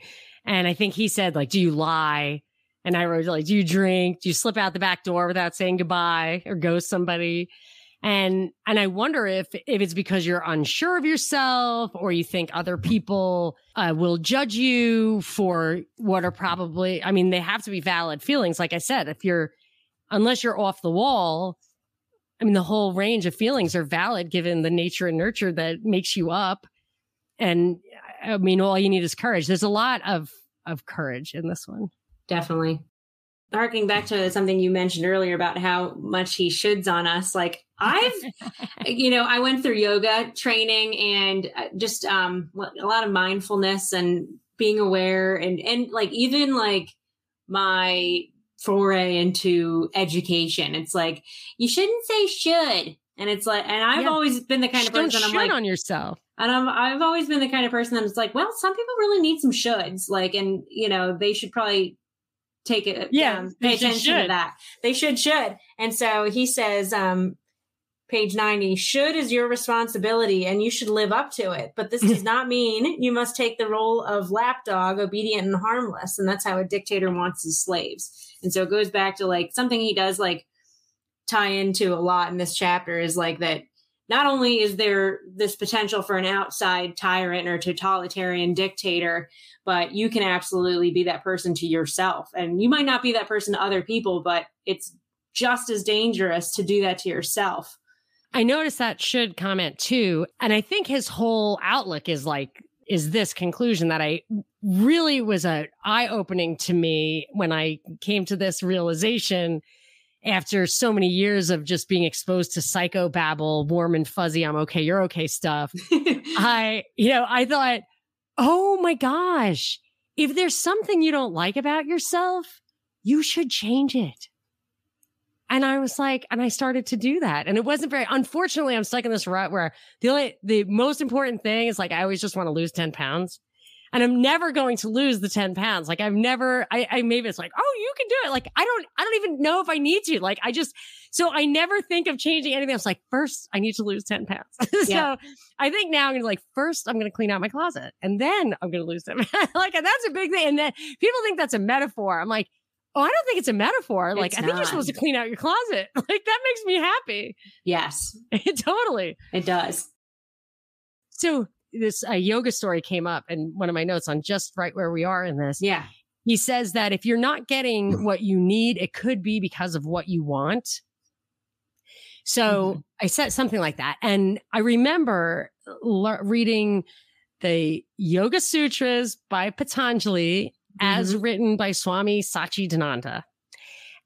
And I think he said, like, do you lie? And I wrote, like, do you drink? Do you slip out the back door without saying goodbye or ghost somebody? And, and I wonder if, if it's because you're unsure of yourself or you think other people uh, will judge you for what are probably, I mean, they have to be valid feelings. Like I said, if you're, unless you're off the wall, I mean, the whole range of feelings are valid given the nature and nurture that makes you up. And I mean, all you need is courage. There's a lot of, of courage in this one. Definitely. Harking back to something you mentioned earlier about how much he shoulds on us, like I've, you know, I went through yoga training and uh, just um, a lot of mindfulness and being aware and, and like even like my foray into education. It's like you shouldn't say should, and it's like, and I've yeah. always been the kind of person I'm like on yourself. And I'm, I've always been the kind of person that's like, well, some people really need some shoulds, like, and you know, they should probably take it, yeah, um, pay attention should. to that. They should, should. And so he says, um, page 90 should is your responsibility and you should live up to it but this does not mean you must take the role of lapdog obedient and harmless and that's how a dictator wants his slaves and so it goes back to like something he does like tie into a lot in this chapter is like that not only is there this potential for an outside tyrant or totalitarian dictator, but you can absolutely be that person to yourself. And you might not be that person to other people, but it's just as dangerous to do that to yourself. I noticed that should comment too. And I think his whole outlook is like, is this conclusion that I really was a eye opening to me when I came to this realization after so many years of just being exposed to psycho babble, warm and fuzzy, I'm okay, you're okay stuff. I, you know, I thought, oh my gosh, if there's something you don't like about yourself, you should change it. And I was like, and I started to do that. And it wasn't very, unfortunately, I'm stuck in this rut where the only, the most important thing is like, I always just want to lose 10 pounds and I'm never going to lose the 10 pounds. Like I've never, I, I maybe it's like, oh, you can do it. Like I don't, I don't even know if I need to. Like I just, so I never think of changing anything. I was like, first I need to lose 10 pounds. so I think now I'm going to like, first I'm going to clean out my closet and then I'm going to lose them. like, and that's a big thing. And then people think that's a metaphor. I'm like, Oh, I don't think it's a metaphor. Like, it's I think not. you're supposed to clean out your closet. Like, that makes me happy. Yes. totally. It does. So, this uh, yoga story came up in one of my notes on just right where we are in this. Yeah. He says that if you're not getting mm. what you need, it could be because of what you want. So mm-hmm. I said something like that. And I remember l- reading the Yoga Sutras by Patanjali as mm-hmm. written by Swami Satchidananda.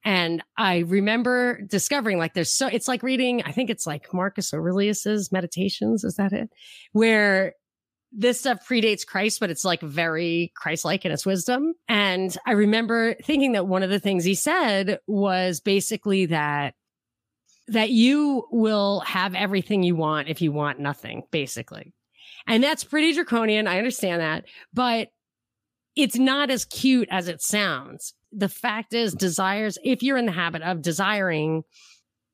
And I remember discovering like there's so, it's like reading, I think it's like Marcus Aurelius's meditations. Is that it? Where this stuff predates Christ, but it's like very Christ like in its wisdom. And I remember thinking that one of the things he said was basically that that you will have everything you want if you want nothing, basically. And that's pretty draconian. I understand that, but it's not as cute as it sounds. The fact is, desires, if you're in the habit of desiring,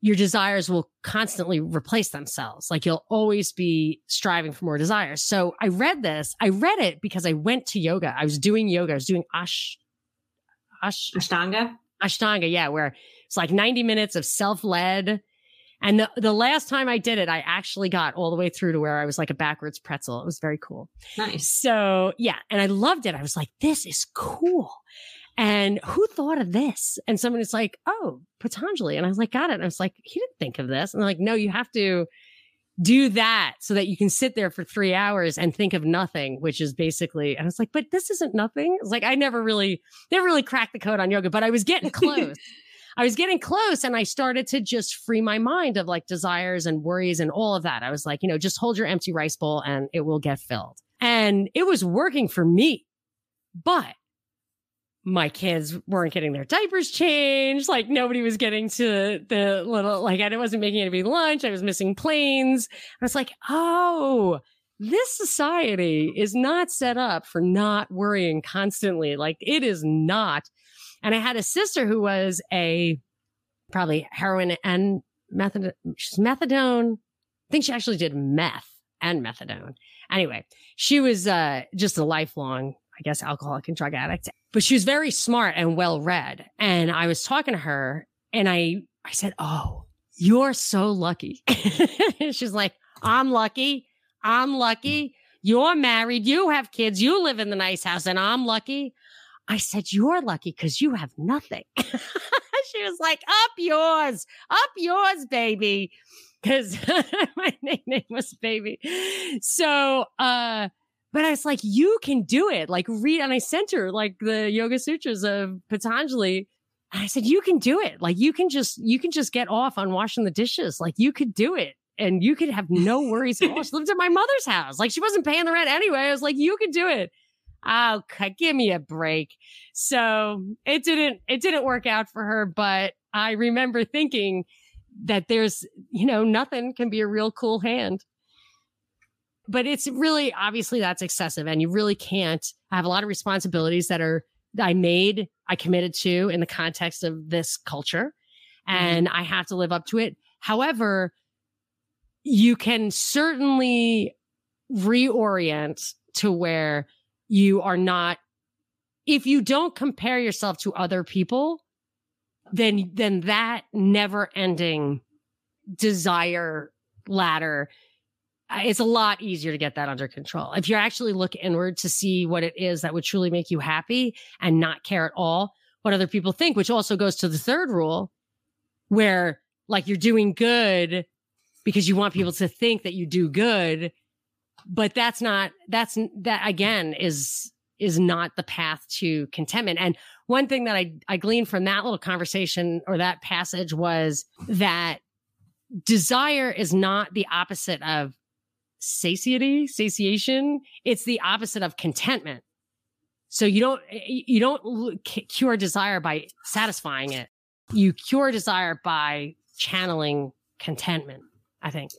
your desires will constantly replace themselves. Like you'll always be striving for more desires. So I read this. I read it because I went to yoga. I was doing yoga. I was doing ash, ash, Ashtanga. Ashtanga. Yeah. Where it's like 90 minutes of self led and the, the last time I did it, I actually got all the way through to where I was like a backwards pretzel. It was very cool. Nice. So yeah, and I loved it. I was like, this is cool. And who thought of this? And someone was like, oh, Patanjali. And I was like, got it. And I was like, he didn't think of this. And they're like, no, you have to do that so that you can sit there for three hours and think of nothing, which is basically, and I was like, but this isn't nothing. It's like, I never really, never really cracked the code on yoga, but I was getting close. I was getting close and I started to just free my mind of like desires and worries and all of that. I was like, you know, just hold your empty rice bowl and it will get filled. And it was working for me. But my kids weren't getting their diapers changed. Like nobody was getting to the little, like I wasn't making anybody lunch. I was missing planes. I was like, oh, this society is not set up for not worrying constantly. Like it is not and I had a sister who was a probably heroin and methadone, methadone. I think she actually did meth and methadone. Anyway, she was uh, just a lifelong, I guess, alcoholic and drug addict, but she was very smart and well read. And I was talking to her and I, I said, Oh, you're so lucky. She's like, I'm lucky. I'm lucky. You're married. You have kids. You live in the nice house and I'm lucky. I said, You're lucky because you have nothing. she was like, Up yours, up yours, baby. Because my nickname was baby. So, uh, but I was like, you can do it. Like read, and I sent her like the Yoga Sutras of Patanjali. And I said, you can do it. Like you can just, you can just get off on washing the dishes. Like you could do it and you could have no worries at all. She lived at my mother's house. Like she wasn't paying the rent anyway. I was like, you could do it oh, give me a break. So it didn't, it didn't work out for her, but I remember thinking that there's, you know, nothing can be a real cool hand. But it's really, obviously that's excessive and you really can't I have a lot of responsibilities that are, I made, I committed to in the context of this culture mm-hmm. and I have to live up to it. However, you can certainly reorient to where you are not if you don't compare yourself to other people then then that never ending desire ladder uh, it's a lot easier to get that under control. If you actually look inward to see what it is that would truly make you happy and not care at all what other people think which also goes to the third rule where like you're doing good because you want people to think that you do good but that's not that's that again is is not the path to contentment. And one thing that i i gleaned from that little conversation or that passage was that desire is not the opposite of satiety satiation. It's the opposite of contentment. So you don't you don't cure desire by satisfying it. You cure desire by channeling contentment i think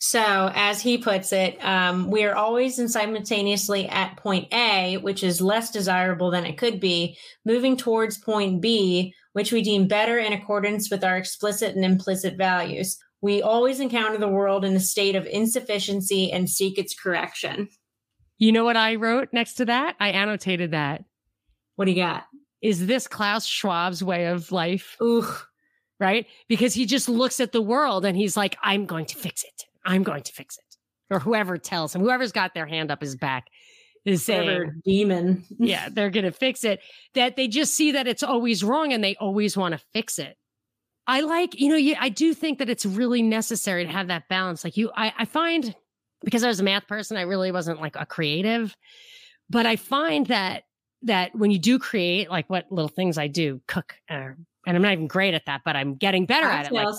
so, as he puts it, um, we are always and simultaneously at point A, which is less desirable than it could be, moving towards point B, which we deem better in accordance with our explicit and implicit values. We always encounter the world in a state of insufficiency and seek its correction. You know what I wrote next to that? I annotated that. What do you got? Is this Klaus Schwab's way of life? Ooh. Right? Because he just looks at the world and he's like, I'm going to fix it. I'm going to fix it. Or whoever tells him, whoever's got their hand up his back is saying, demon. yeah, they're going to fix it. That they just see that it's always wrong and they always want to fix it. I like, you know, you, I do think that it's really necessary to have that balance. Like you, I, I find because I was a math person, I really wasn't like a creative, but I find that that when you do create, like what little things I do, cook, uh, and I'm not even great at that, but I'm getting better at it. Like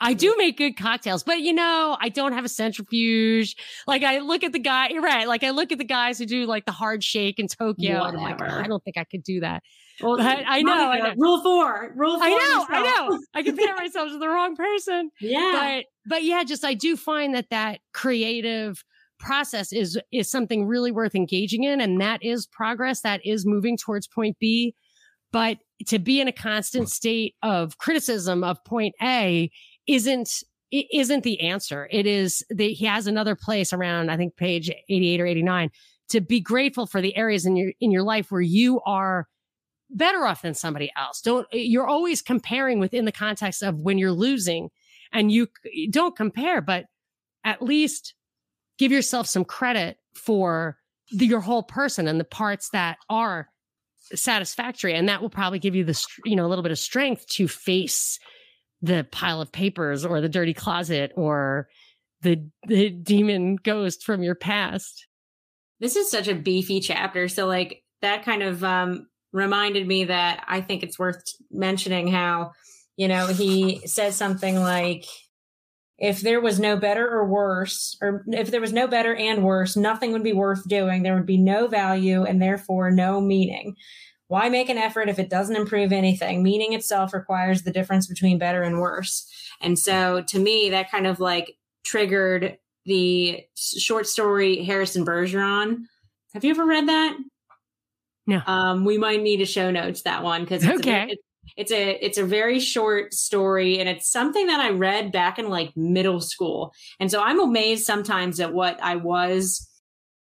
I do make good cocktails, but you know, I don't have a centrifuge. Like I look at the guy, you're right. Like I look at the guys who do like the hard shake in Tokyo. Like, I don't think I could do that. Well, but I know, I know. Rule four. Rule four. I know, I know. I compare myself to the wrong person. Yeah. But but yeah, just I do find that that creative process is is something really worth engaging in and that is progress that is moving towards point b but to be in a constant state of criticism of point a isn't isn't the answer. It is that he has another place around i think page 88 or 89 to be grateful for the areas in your in your life where you are better off than somebody else. Don't eh, you're always comparing within the context of when you're losing and you don't compare but at least give yourself some credit for the, your whole person and the parts that are satisfactory. And that will probably give you the you know a little bit of strength to face the pile of papers or the dirty closet or the the demon ghost from your past this is such a beefy chapter so like that kind of um reminded me that i think it's worth mentioning how you know he says something like if there was no better or worse, or if there was no better and worse, nothing would be worth doing. There would be no value and therefore no meaning. Why make an effort if it doesn't improve anything? Meaning itself requires the difference between better and worse. And so to me, that kind of like triggered the short story Harrison Bergeron. Have you ever read that? No. Um, we might need to show notes that one because okay. A, it's a it's a very short story and it's something that I read back in like middle school. And so I'm amazed sometimes at what I was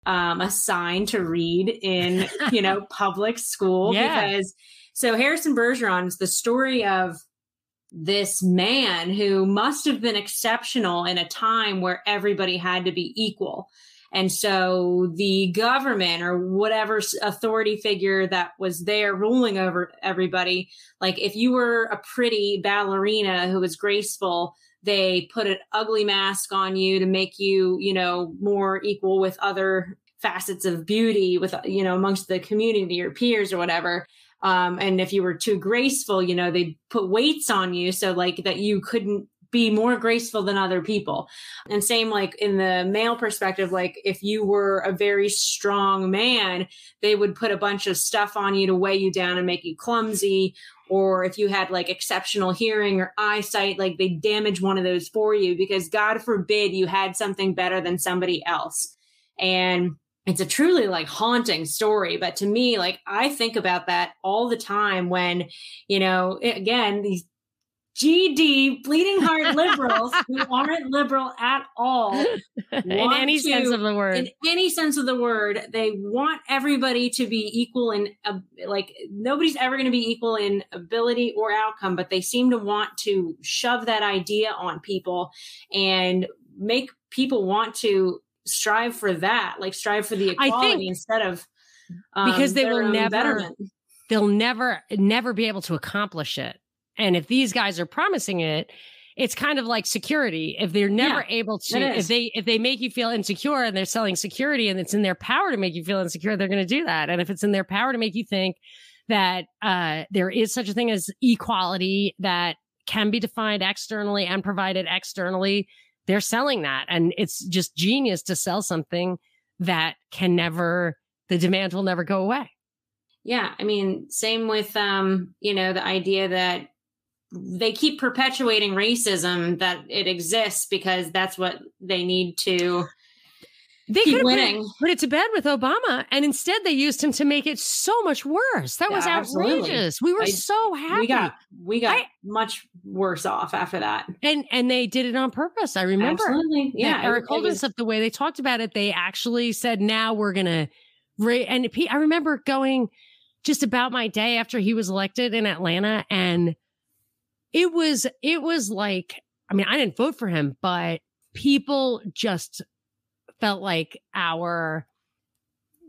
um assigned to read in, you know, public school yeah. because so Harrison Bergeron is the story of this man who must have been exceptional in a time where everybody had to be equal. And so the government or whatever authority figure that was there ruling over everybody, like if you were a pretty ballerina who was graceful, they put an ugly mask on you to make you, you know, more equal with other facets of beauty with, you know, amongst the community, your peers or whatever. Um, and if you were too graceful, you know, they put weights on you so like that you couldn't be more graceful than other people. And same like in the male perspective, like if you were a very strong man, they would put a bunch of stuff on you to weigh you down and make you clumsy. Or if you had like exceptional hearing or eyesight, like they damage one of those for you because God forbid you had something better than somebody else. And it's a truly like haunting story but to me like i think about that all the time when you know again these GD bleeding heart liberals who aren't liberal at all in any to, sense of the word. In any sense of the word, they want everybody to be equal in uh, like nobody's ever going to be equal in ability or outcome, but they seem to want to shove that idea on people and make people want to strive for that, like strive for the equality instead of um, because they will never betterment. they'll never never be able to accomplish it and if these guys are promising it, it's kind of like security. If they're never yeah, able to, if they if they make you feel insecure and they're selling security and it's in their power to make you feel insecure, they're going to do that. And if it's in their power to make you think that uh, there is such a thing as equality that can be defined externally and provided externally, they're selling that. And it's just genius to sell something that can never, the demand will never go away. Yeah. I mean, same with, um, you know, the idea that they keep perpetuating racism that it exists because that's what they need to they keep winning. Put, it to bed with Obama, and instead they used him to make it so much worse. That yeah, was outrageous. Absolutely. We were I, so happy. We got we got I, much worse off after that, and and they did it on purpose. I remember. Absolutely, yeah. Eric Holder stuff. The way they talked about it, they actually said, "Now we're gonna." Ra-. And I remember going just about my day after he was elected in Atlanta, and it was it was like I mean I didn't vote for him, but people just felt like our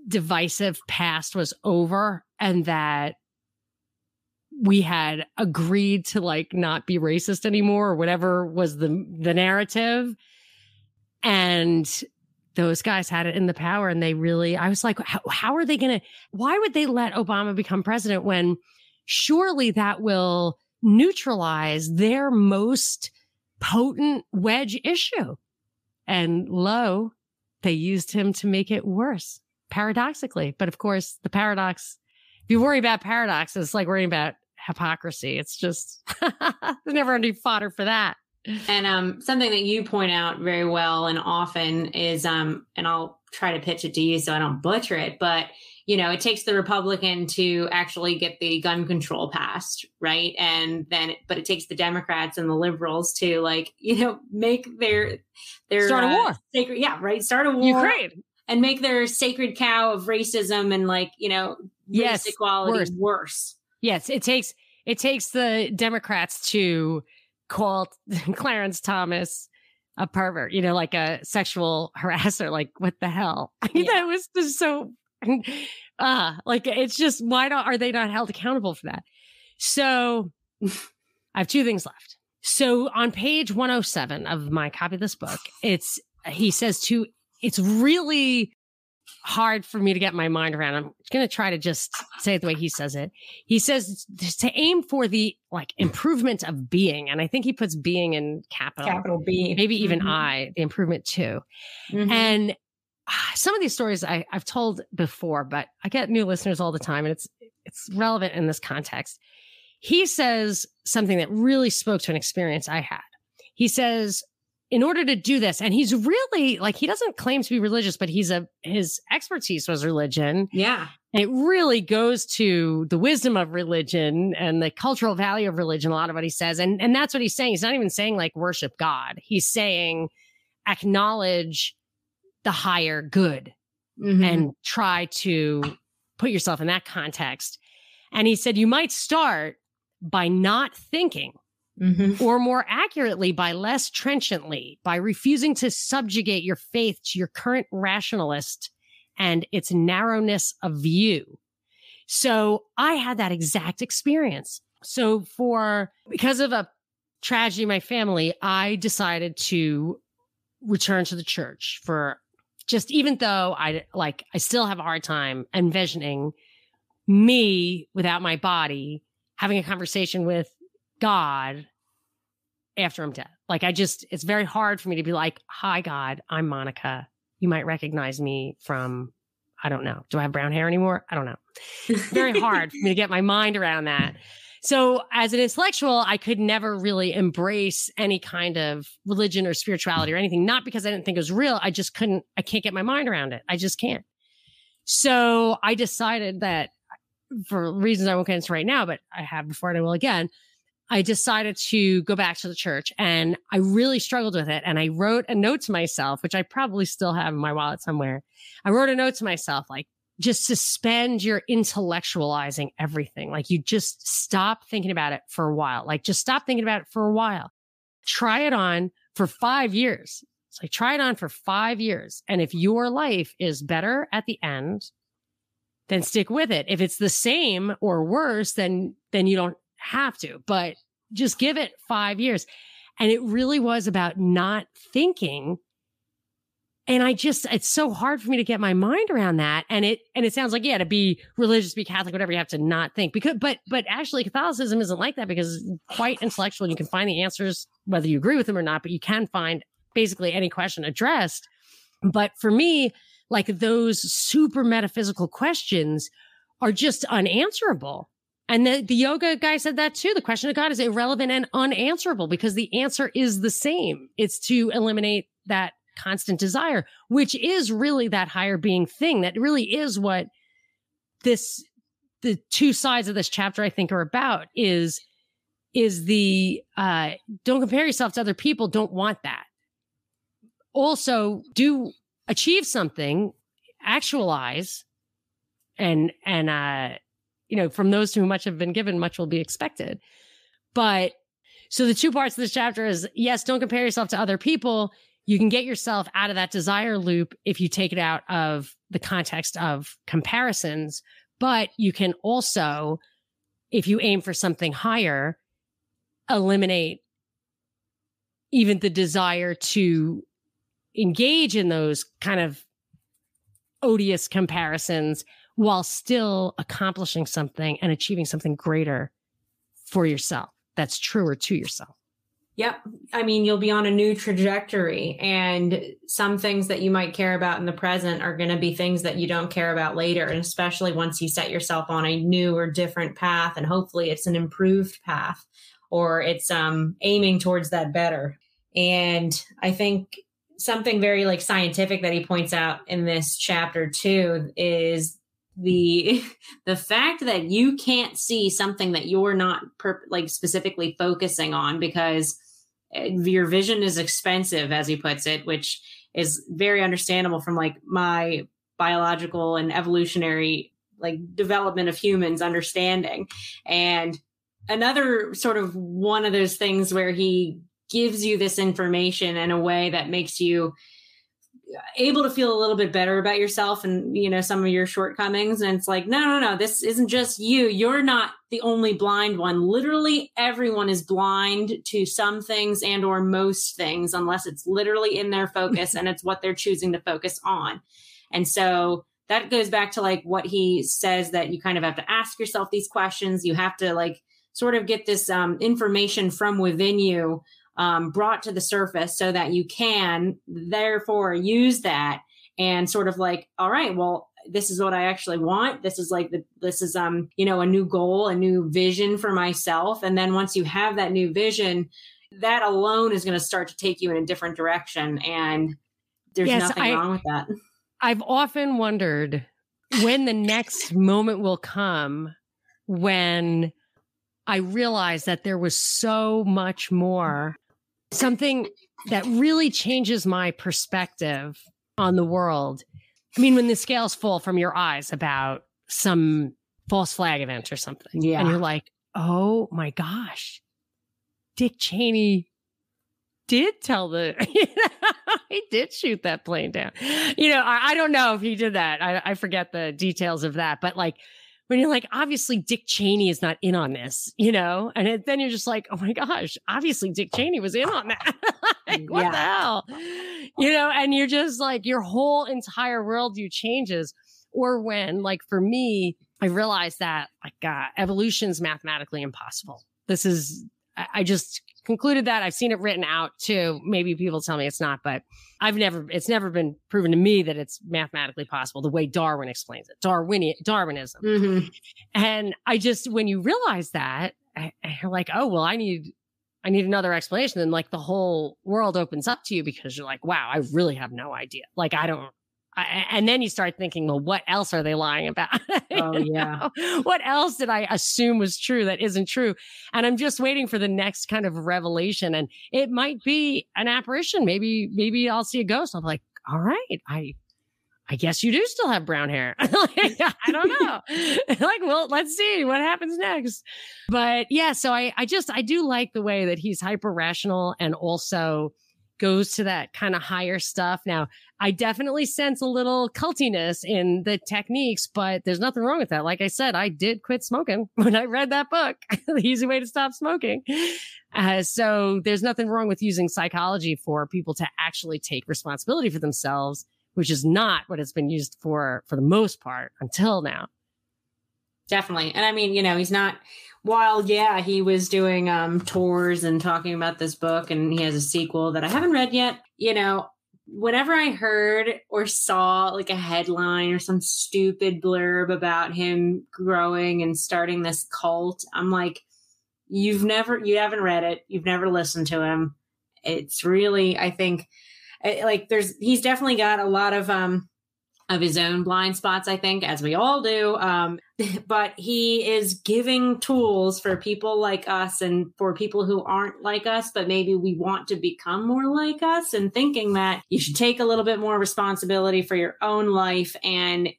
divisive past was over and that we had agreed to like not be racist anymore or whatever was the the narrative. And those guys had it in the power and they really i was like how, how are they gonna why would they let obama become president when surely that will neutralize their most potent wedge issue. And lo, they used him to make it worse, paradoxically. But of course, the paradox, if you worry about paradox, it's like worrying about hypocrisy. It's just, there's never any fodder for that. And um, something that you point out very well and often is, um, and I'll try to pitch it to you so I don't butcher it, but you know, it takes the Republican to actually get the gun control passed, right? And then, but it takes the Democrats and the liberals to like, you know, make their their start a uh, war, sacred, yeah, right, start a war, Ukraine, and make their sacred cow of racism and like, you know, yes, equality worse. worse. Yes, it takes it takes the Democrats to call Clarence Thomas a pervert, you know, like a sexual harasser. Like, what the hell? Yeah. that was just so ah, like it's just why not are they not held accountable for that? So I have two things left. So on page 107 of my copy of this book, it's he says to it's really hard for me to get my mind around. I'm going to try to just say it the way he says it. He says to aim for the like improvement of being. And I think he puts being in capital, capital B, maybe even mm-hmm. I, the improvement too. Mm-hmm. And Ah, some of these stories I, I've told before, but I get new listeners all the time, and it's it's relevant in this context. He says something that really spoke to an experience I had. He says, in order to do this, and he's really like he doesn't claim to be religious, but he's a his expertise was religion. Yeah. And it really goes to the wisdom of religion and the cultural value of religion, a lot of what he says. And and that's what he's saying. He's not even saying like worship God. He's saying acknowledge the higher good mm-hmm. and try to put yourself in that context. And he said, you might start by not thinking, mm-hmm. or more accurately, by less trenchantly, by refusing to subjugate your faith to your current rationalist and its narrowness of view. So I had that exact experience. So for because of a tragedy in my family, I decided to return to the church for just even though I like, I still have a hard time envisioning me without my body having a conversation with God after I'm dead. Like, I just, it's very hard for me to be like, hi, God, I'm Monica. You might recognize me from, I don't know. Do I have brown hair anymore? I don't know. very hard for me to get my mind around that. So as an intellectual, I could never really embrace any kind of religion or spirituality or anything, not because I didn't think it was real. I just couldn't, I can't get my mind around it. I just can't. So I decided that for reasons I won't get into right now, but I have before and I will again. I decided to go back to the church and I really struggled with it. And I wrote a note to myself, which I probably still have in my wallet somewhere. I wrote a note to myself like, just suspend your intellectualizing everything. Like you just stop thinking about it for a while. Like just stop thinking about it for a while. Try it on for five years. It's like try it on for five years. And if your life is better at the end, then stick with it. If it's the same or worse, then then you don't have to. But just give it five years. And it really was about not thinking and I just, it's so hard for me to get my mind around that. And it, and it sounds like, yeah, to be religious, be Catholic, whatever, you have to not think because, but, but actually Catholicism isn't like that because it's quite intellectual. You can find the answers, whether you agree with them or not, but you can find basically any question addressed. But for me, like those super metaphysical questions are just unanswerable. And the, the yoga guy said that too. The question of God is irrelevant and unanswerable because the answer is the same. It's to eliminate that constant desire, which is really that higher being thing. That really is what this, the two sides of this chapter I think are about is, is the, uh, don't compare yourself to other people. Don't want that. Also do achieve something, actualize and, and, uh, you know, from those to much have been given, much will be expected. But so the two parts of this chapter is yes, don't compare yourself to other people you can get yourself out of that desire loop if you take it out of the context of comparisons. But you can also, if you aim for something higher, eliminate even the desire to engage in those kind of odious comparisons while still accomplishing something and achieving something greater for yourself that's truer to yourself. Yep. I mean, you'll be on a new trajectory, and some things that you might care about in the present are going to be things that you don't care about later. And especially once you set yourself on a new or different path, and hopefully it's an improved path. or it's um aiming towards that better. And I think something very like scientific that he points out in this chapter too is the the fact that you can't see something that you're not per, like specifically focusing on because Eh, your vision is expensive as he puts it which is very understandable from like my biological and evolutionary like development of humans understanding. And another sort of one of those things where he gives you this information in a way that makes you able to feel a little bit better about yourself and you know some of your shortcomings. And it's like no no no this isn't just you. You're not the only blind one. Literally everyone is blind to some things and or most things unless it's literally in their focus and it's what they're choosing to focus on. And so that goes back to like what he says that you kind of have to ask yourself these questions. You have to like sort of get this um, information from within you um, brought to the surface so that you can therefore use that and sort of like, all right, well, this is what I actually want. This is like the, this is, um, you know, a new goal, a new vision for myself. And then once you have that new vision, that alone is going to start to take you in a different direction. And there's yes, nothing I, wrong with that. I've often wondered when the next moment will come when I realized that there was so much more something that really changes my perspective on the world. I mean, when the scales fall from your eyes about some false flag event or something, yeah. and you're like, oh my gosh, Dick Cheney did tell the, he did shoot that plane down. You know, I, I don't know if he did that. I, I forget the details of that, but like, when you're like, obviously Dick Cheney is not in on this, you know? And it, then you're just like, oh my gosh, obviously Dick Cheney was in on that. like, what yeah. the hell? You know, and you're just like, your whole entire worldview changes. Or when, like for me, I realized that like uh, evolution's mathematically impossible. This is, I just concluded that. I've seen it written out too. Maybe people tell me it's not, but I've never, it's never been proven to me that it's mathematically possible the way Darwin explains it, Darwinian, Darwinism. Mm-hmm. And I just, when you realize that, you're like, oh, well, I need, I need another explanation. And like the whole world opens up to you because you're like, wow, I really have no idea. Like, I don't, and then you start thinking, well, what else are they lying about? Oh, yeah. what else did I assume was true that isn't true? And I'm just waiting for the next kind of revelation. And it might be an apparition. Maybe, maybe I'll see a ghost. I'm like, all right, I, I guess you do still have brown hair. like, I don't know. like, well, let's see what happens next. But yeah, so I, I just, I do like the way that he's hyper rational and also goes to that kind of higher stuff. Now, I definitely sense a little cultiness in the techniques, but there's nothing wrong with that. Like I said, I did quit smoking when I read that book, The Easy Way to Stop Smoking. Uh, so there's nothing wrong with using psychology for people to actually take responsibility for themselves, which is not what it's been used for, for the most part until now. Definitely. And I mean, you know, he's not, while yeah he was doing um tours and talking about this book and he has a sequel that i haven't read yet you know whenever i heard or saw like a headline or some stupid blurb about him growing and starting this cult i'm like you've never you haven't read it you've never listened to him it's really i think like there's he's definitely got a lot of um of his own blind spots, I think, as we all do. Um, but he is giving tools for people like us and for people who aren't like us, but maybe we want to become more like us and thinking that you should take a little bit more responsibility for your own life and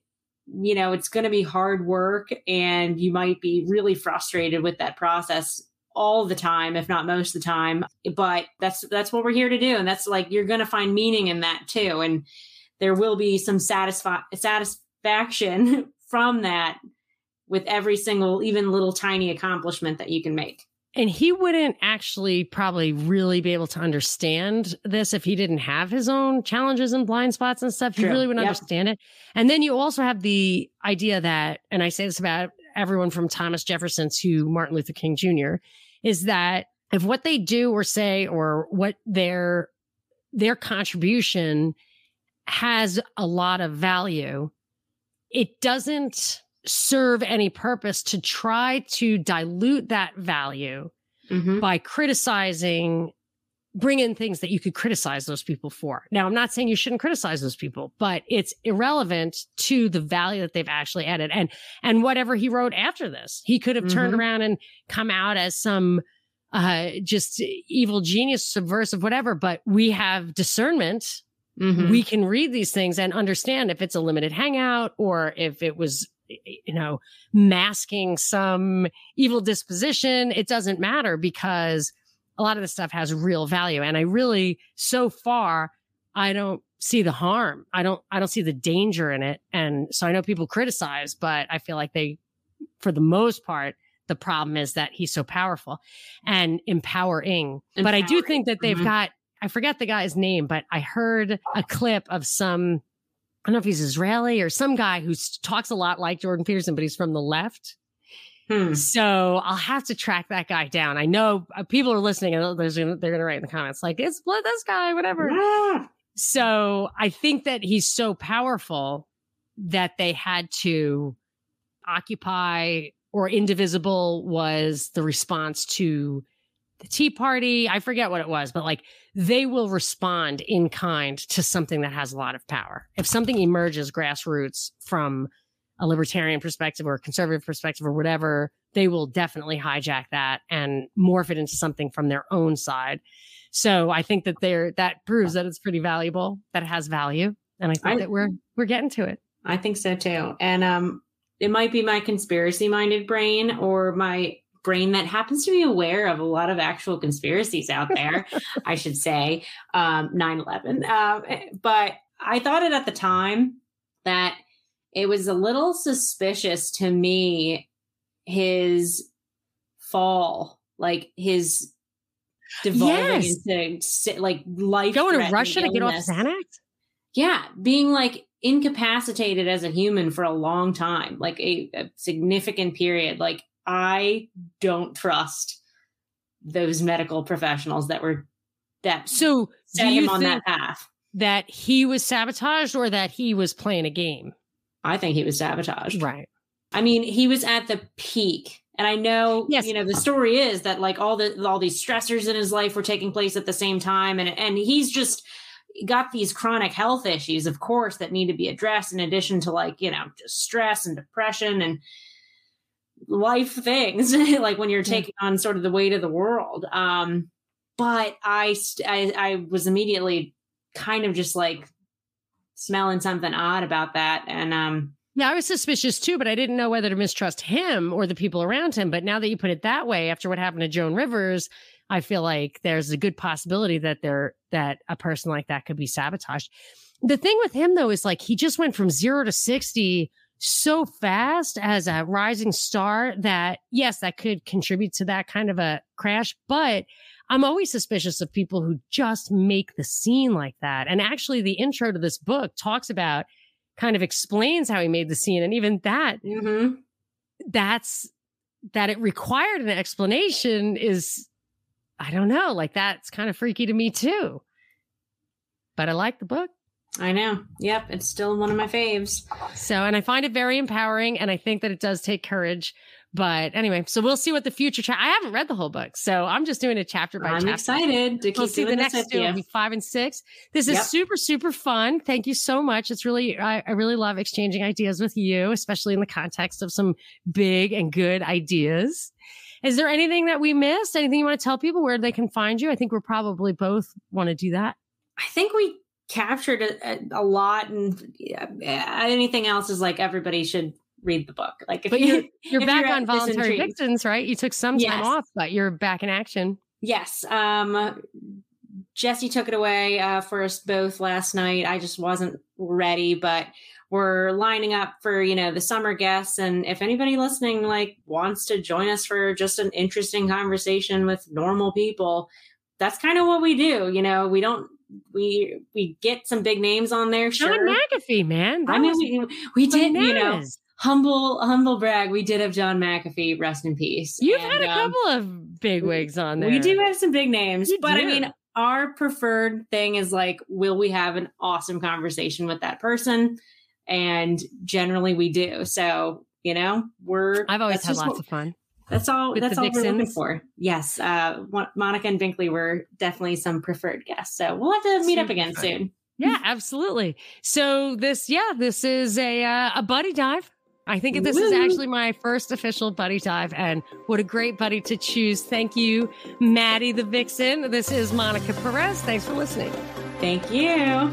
you know it's going to be hard work and you might be really frustrated with that process all the time if not most of the time but that's that's what we're here to do and that's like you're going to find meaning in that too and there will be some satisfi- satisfaction from that with every single, even little tiny accomplishment that you can make. And he wouldn't actually probably really be able to understand this if he didn't have his own challenges and blind spots and stuff. True. He really wouldn't yep. understand it. And then you also have the idea that, and I say this about everyone from Thomas Jefferson to Martin Luther King Jr., is that if what they do or say or what their their contribution has a lot of value, it doesn't serve any purpose to try to dilute that value mm-hmm. by criticizing bring in things that you could criticize those people for. Now, I'm not saying you shouldn't criticize those people, but it's irrelevant to the value that they've actually added. And and whatever he wrote after this, he could have mm-hmm. turned around and come out as some uh just evil genius, subversive, whatever. But we have discernment. Mm-hmm. We can read these things and understand if it's a limited hangout or if it was you know masking some evil disposition. It doesn't matter because a lot of this stuff has real value. And I really, so far, I don't see the harm. I don't, I don't see the danger in it. And so I know people criticize, but I feel like they, for the most part, the problem is that he's so powerful and empowering. empowering. But I do think that they've mm-hmm. got, I forget the guy's name, but I heard a clip of some, I don't know if he's Israeli or some guy who talks a lot like Jordan Peterson, but he's from the left. Hmm. So I'll have to track that guy down. I know uh, people are listening and they're going to write in the comments like, it's blood this guy, whatever. Yeah. So I think that he's so powerful that they had to occupy or indivisible was the response to the Tea Party. I forget what it was, but like they will respond in kind to something that has a lot of power. If something emerges grassroots from a libertarian perspective or a conservative perspective or whatever, they will definitely hijack that and morph it into something from their own side. So I think that there that proves that it's pretty valuable, that it has value. And I think I, that we're we're getting to it. I think so too. And um it might be my conspiracy minded brain or my brain that happens to be aware of a lot of actual conspiracies out there, I should say, um, 9 11. Uh, but I thought it at the time that it was a little suspicious to me his fall, like his devolving yes. into like life going to Russia illness. to get off Xanax. Yeah, being like incapacitated as a human for a long time, like a, a significant period. Like I don't trust those medical professionals that were that so set him on that path. That he was sabotaged or that he was playing a game. I think he was sabotaged. Right. I mean, he was at the peak. And I know, yes. you know, the story is that like all the all these stressors in his life were taking place at the same time, and and he's just got these chronic health issues, of course, that need to be addressed. In addition to like you know just stress and depression and life things, like when you're taking on sort of the weight of the world. Um, but I, I I was immediately kind of just like smelling something odd about that. And um yeah, I was suspicious too, but I didn't know whether to mistrust him or the people around him. But now that you put it that way, after what happened to Joan Rivers, I feel like there's a good possibility that there that a person like that could be sabotaged. The thing with him though is like he just went from zero to 60 so fast as a rising star that yes, that could contribute to that kind of a crash, but I'm always suspicious of people who just make the scene like that. And actually, the intro to this book talks about, kind of explains how he made the scene. And even that, mm-hmm. that's that it required an explanation is, I don't know, like that's kind of freaky to me too. But I like the book. I know. Yep. It's still one of my faves. So, and I find it very empowering. And I think that it does take courage but anyway, so we'll see what the future. Cha- I haven't read the whole book, so I'm just doing it chapter by I'm chapter. I'm excited to keep we'll see the next two. Will be five and six. This is yep. super super fun. Thank you so much. It's really I, I really love exchanging ideas with you, especially in the context of some big and good ideas. Is there anything that we missed? Anything you want to tell people where they can find you? I think we're probably both want to do that. I think we captured a, a lot, and yeah, anything else is like everybody should read the book. Like, but you're you're back you're on voluntary victims, right? You took some time yes. off, but you're back in action. Yes. Um, Jesse took it away uh, for us both last night. I just wasn't ready, but we're lining up for you know the summer guests, and if anybody listening like wants to join us for just an interesting conversation with normal people, that's kind of what we do. You know, we don't we we get some big names on there. John sure. McAfee, man. That I mean, we, we did, you know, humble humble brag we did have john mcafee rest in peace you've and, had a um, couple of big wigs on there we do have some big names you but do. i mean our preferred thing is like will we have an awesome conversation with that person and generally we do so you know we're i've always had lots what, of fun that's all. that's all Vixens. we're looking for. Yes, uh, Monica and Binkley were definitely some preferred guests. So we'll have to meet up again soon. Yeah, absolutely. So this, yeah, this is a uh, a buddy dive. I think this Woo. is actually my first official buddy dive, and what a great buddy to choose. Thank you, Maddie the Vixen. This is Monica Perez. Thanks for listening. Thank you.